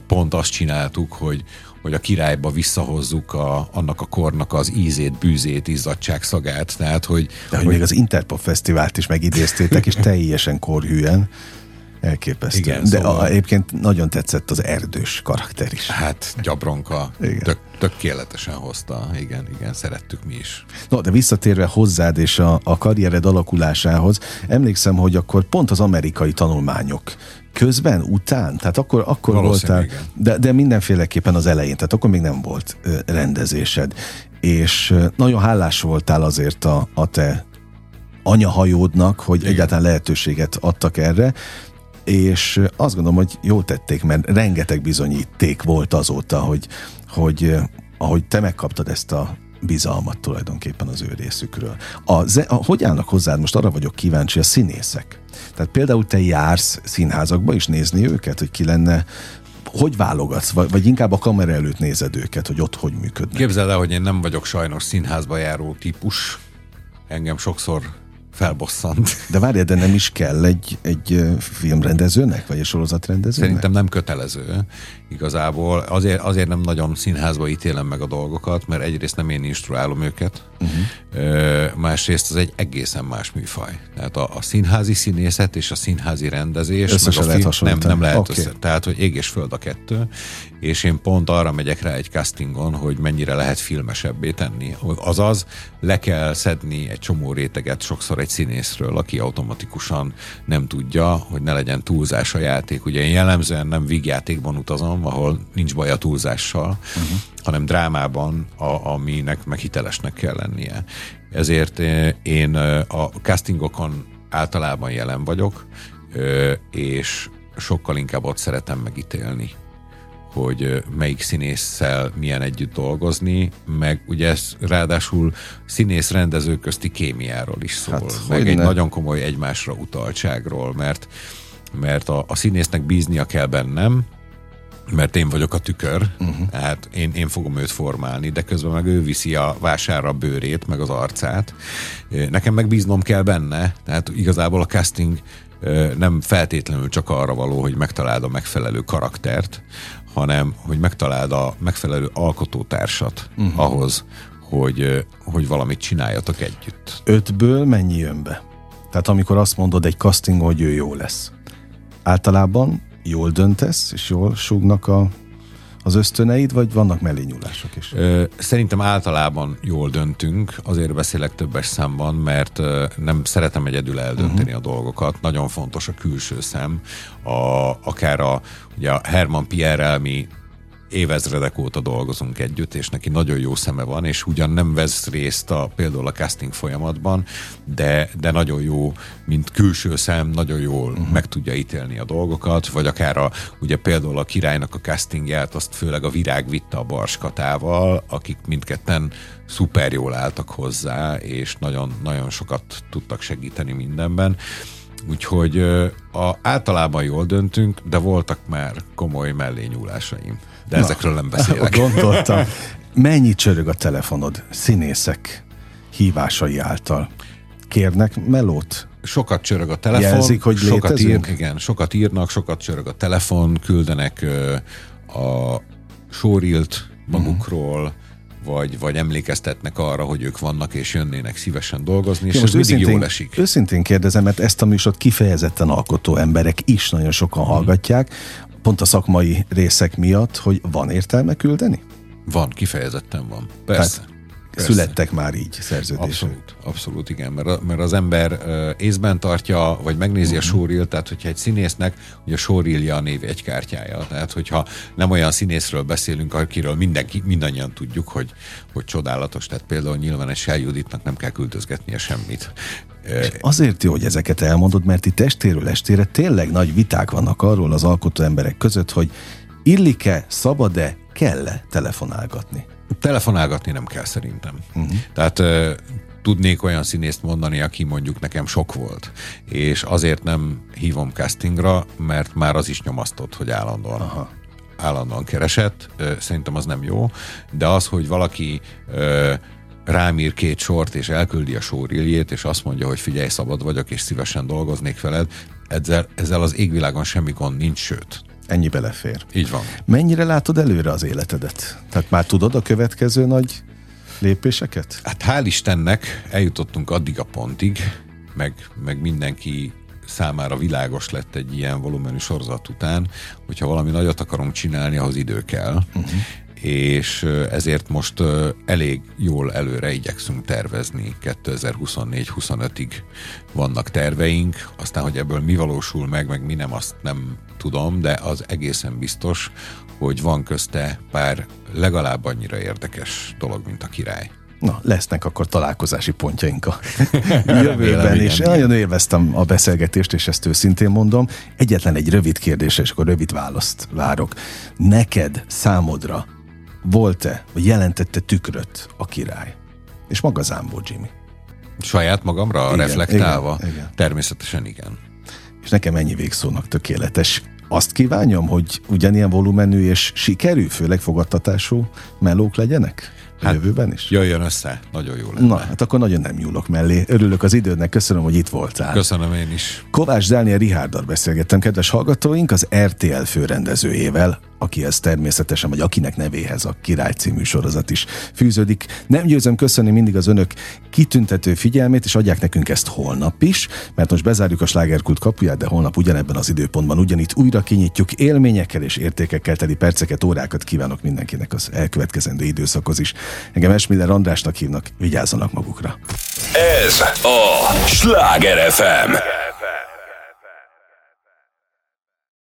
pont azt csináltuk, hogy, hogy a királyba visszahozzuk a, annak a kornak az ízét, bűzét, izzadság szagát. Tehát, hogy, De hogy, hogy még az Interpop Fesztivált is megidéztétek, és teljesen korhűen. Elképesztő. Igen, De szóval... a, egyébként nagyon tetszett az erdős karakter is. Hát Gyabronka tök, tökéletesen hozta. Igen, igen, szerettük mi is. No, de visszatérve hozzád és a, a karriered alakulásához, emlékszem, hogy akkor pont az amerikai tanulmányok közben, után, tehát akkor, akkor voltál, de, de mindenféleképpen az elején, tehát akkor még nem volt rendezésed. És nagyon hálás voltál azért a, a te anyahajódnak, hogy Igen. egyáltalán lehetőséget adtak erre, és azt gondolom, hogy jól tették, mert rengeteg bizonyíték volt azóta, hogy, hogy ahogy te megkaptad ezt a bizalmat tulajdonképpen az ő részükről. A, ze, a, hogy állnak hozzád? Most arra vagyok kíváncsi, a színészek. Tehát például te jársz színházakba is nézni őket, hogy ki lenne hogy válogatsz, vagy, vagy inkább a kamera előtt nézed őket, hogy ott hogy működnek? Képzeld el, hogy én nem vagyok sajnos színházba járó típus. Engem sokszor felbosszant. De várj, de nem is kell egy, egy filmrendezőnek, vagy egy sorozatrendezőnek? Szerintem nem kötelező igazából. Azért, azért nem nagyon színházba ítélem meg a dolgokat, mert egyrészt nem én instruálom őket, uh-huh. másrészt ez egy egészen más műfaj. Tehát a, a színházi színészet és a színházi rendezés Összesen meg a film, nem, nem lehet okay. össze. Tehát, hogy ég és föld a kettő, és én pont arra megyek rá egy castingon, hogy mennyire lehet filmesebbé tenni. Azaz, le kell szedni egy csomó réteget sokszor egy színészről, aki automatikusan nem tudja, hogy ne legyen túlzás a játék. Ugye én jellemzően nem vígjátékban utazom, ahol nincs baj a túlzással, uh-huh. hanem drámában, a, aminek meg hitelesnek kell lennie. Ezért eh, én eh, a castingokon általában jelen vagyok, eh, és sokkal inkább ott szeretem megítélni hogy melyik színésszel milyen együtt dolgozni, meg ugye ez ráadásul színész-rendező közti kémiáról is szól, hát, meg egy ne? nagyon komoly egymásra utaltságról, mert, mert a, a színésznek bíznia kell bennem, mert én vagyok a tükör, uh-huh. tehát én, én fogom őt formálni, de közben meg ő viszi a vására a bőrét, meg az arcát. Nekem meg bíznom kell benne, tehát igazából a casting nem feltétlenül csak arra való, hogy megtaláld a megfelelő karaktert, hanem hogy megtaláld a megfelelő alkotótársat uh-huh. ahhoz, hogy, hogy valamit csináljatok együtt. Ötből mennyi jön be? Tehát amikor azt mondod egy casting, hogy ő jó lesz. Általában jól döntesz, és jól súgnak a, az ösztöneid, vagy vannak mellényúlások is? Szerintem általában jól döntünk, azért beszélek többes számban, mert nem szeretem egyedül eldönteni uh-huh. a dolgokat. Nagyon fontos a külső szem, a, akár a, ugye a Herman Pierre mi évezredek óta dolgozunk együtt, és neki nagyon jó szeme van, és ugyan nem vesz részt a, például a casting folyamatban, de, de nagyon jó, mint külső szem, nagyon jól uh-huh. meg tudja ítélni a dolgokat, vagy akár a, ugye például a királynak a castingját, azt főleg a virág vitte a barskatával, akik mindketten szuper jól álltak hozzá, és nagyon, nagyon sokat tudtak segíteni mindenben. Úgyhogy a, általában jól döntünk, de voltak már komoly mellényúlásaim. De Na, ezekről nem beszélek. Gondoltam. Mennyi csörög a telefonod színészek hívásai által? Kérnek melót? Sokat csörög a telefon. Jelzik, hogy sokat ír, Igen, sokat írnak, sokat csörög a telefon, küldenek ö, a sórilt magukról, uh-huh vagy, vagy emlékeztetnek arra, hogy ők vannak és jönnének szívesen dolgozni, és Én ez mindig őszintén, jól esik. Őszintén kérdezem, mert ezt a műsort kifejezetten alkotó emberek is nagyon sokan hallgatják, pont a szakmai részek miatt, hogy van értelme küldeni? Van, kifejezetten van. Persze. Tehát Persze. Születtek már így szerződések. Abszolút, abszolút igen, mert, mert az ember észben tartja, vagy megnézi a showreel, tehát hogyha egy színésznek, ugye a showreelja a név egy kártyája, tehát hogyha nem olyan színészről beszélünk, akiről mindenki, mindannyian tudjuk, hogy, hogy csodálatos, tehát például nyilván egy Sel Juditnak nem kell küldözgetnie semmit. Ö, Azért jó, hogy ezeket elmondod, mert itt estéről estére tényleg nagy viták vannak arról az alkotó emberek között, hogy illik-e, szabad-e, kell-e telefonálgatni. Telefonálgatni nem kell szerintem. Uh-huh. Tehát tudnék olyan színészt mondani, aki mondjuk nekem sok volt, és azért nem hívom castingra, mert már az is nyomasztott, hogy állandóan, Aha. állandóan keresett. Szerintem az nem jó, de az, hogy valaki ö, rám ír két sort, és elküldi a sóriljét, és azt mondja, hogy figyelj, szabad vagyok, és szívesen dolgoznék veled, ezzel, ezzel az égvilágon semmi gond nincs, sőt. Ennyi belefér. Így van. Mennyire látod előre az életedet? Tehát már tudod a következő nagy lépéseket? Hát hál' Istennek eljutottunk addig a pontig, meg, meg mindenki számára világos lett egy ilyen volumenű sorozat után, hogyha valami nagyot akarunk csinálni, ahhoz idő kell. Uh-huh. És ezért most elég jól előre igyekszünk tervezni. 2024-25-ig vannak terveink, aztán, hogy ebből mi valósul meg, meg mi nem, azt nem tudom, de az egészen biztos, hogy van közte pár legalább annyira érdekes dolog, mint a király. Na, lesznek akkor találkozási pontjaink a jövőben, és igen. nagyon élveztem a beszélgetést, és ezt őszintén mondom. Egyetlen egy rövid kérdés, és akkor rövid választ várok. Neked, számodra volt-e, vagy jelentette tükröt a király? És maga Zámbó Jimmy. Saját magamra Igen, reflektálva? igen, igen. Természetesen igen. És nekem ennyi végszónak tökéletes. Azt kívánjam, hogy ugyanilyen volumenű és sikerű, főleg fogadtatású melók legyenek? A Hát, jövőben is? Jöjjön össze, nagyon jó lenne. Na, hát akkor nagyon nem nyúlok mellé. Örülök az idődnek, köszönöm, hogy itt voltál. Köszönöm én is. Kovács Dániel Rihárdal beszélgettem, kedves hallgatóink, az RTL főrendezőjével, akihez természetesen, vagy akinek nevéhez a Király című sorozat is fűződik. Nem győzöm köszönni mindig az önök kitüntető figyelmét, és adják nekünk ezt holnap is, mert most bezárjuk a slágerkult kapuját, de holnap ugyanebben az időpontban ugyanitt újra kinyitjuk élményekkel és értékekkel teli perceket, órákat kívánok mindenkinek az elkövetkezendő időszakhoz is. Engem Esmiller Andrásnak hívnak, vigyázzanak magukra. Ez a Sláger FM.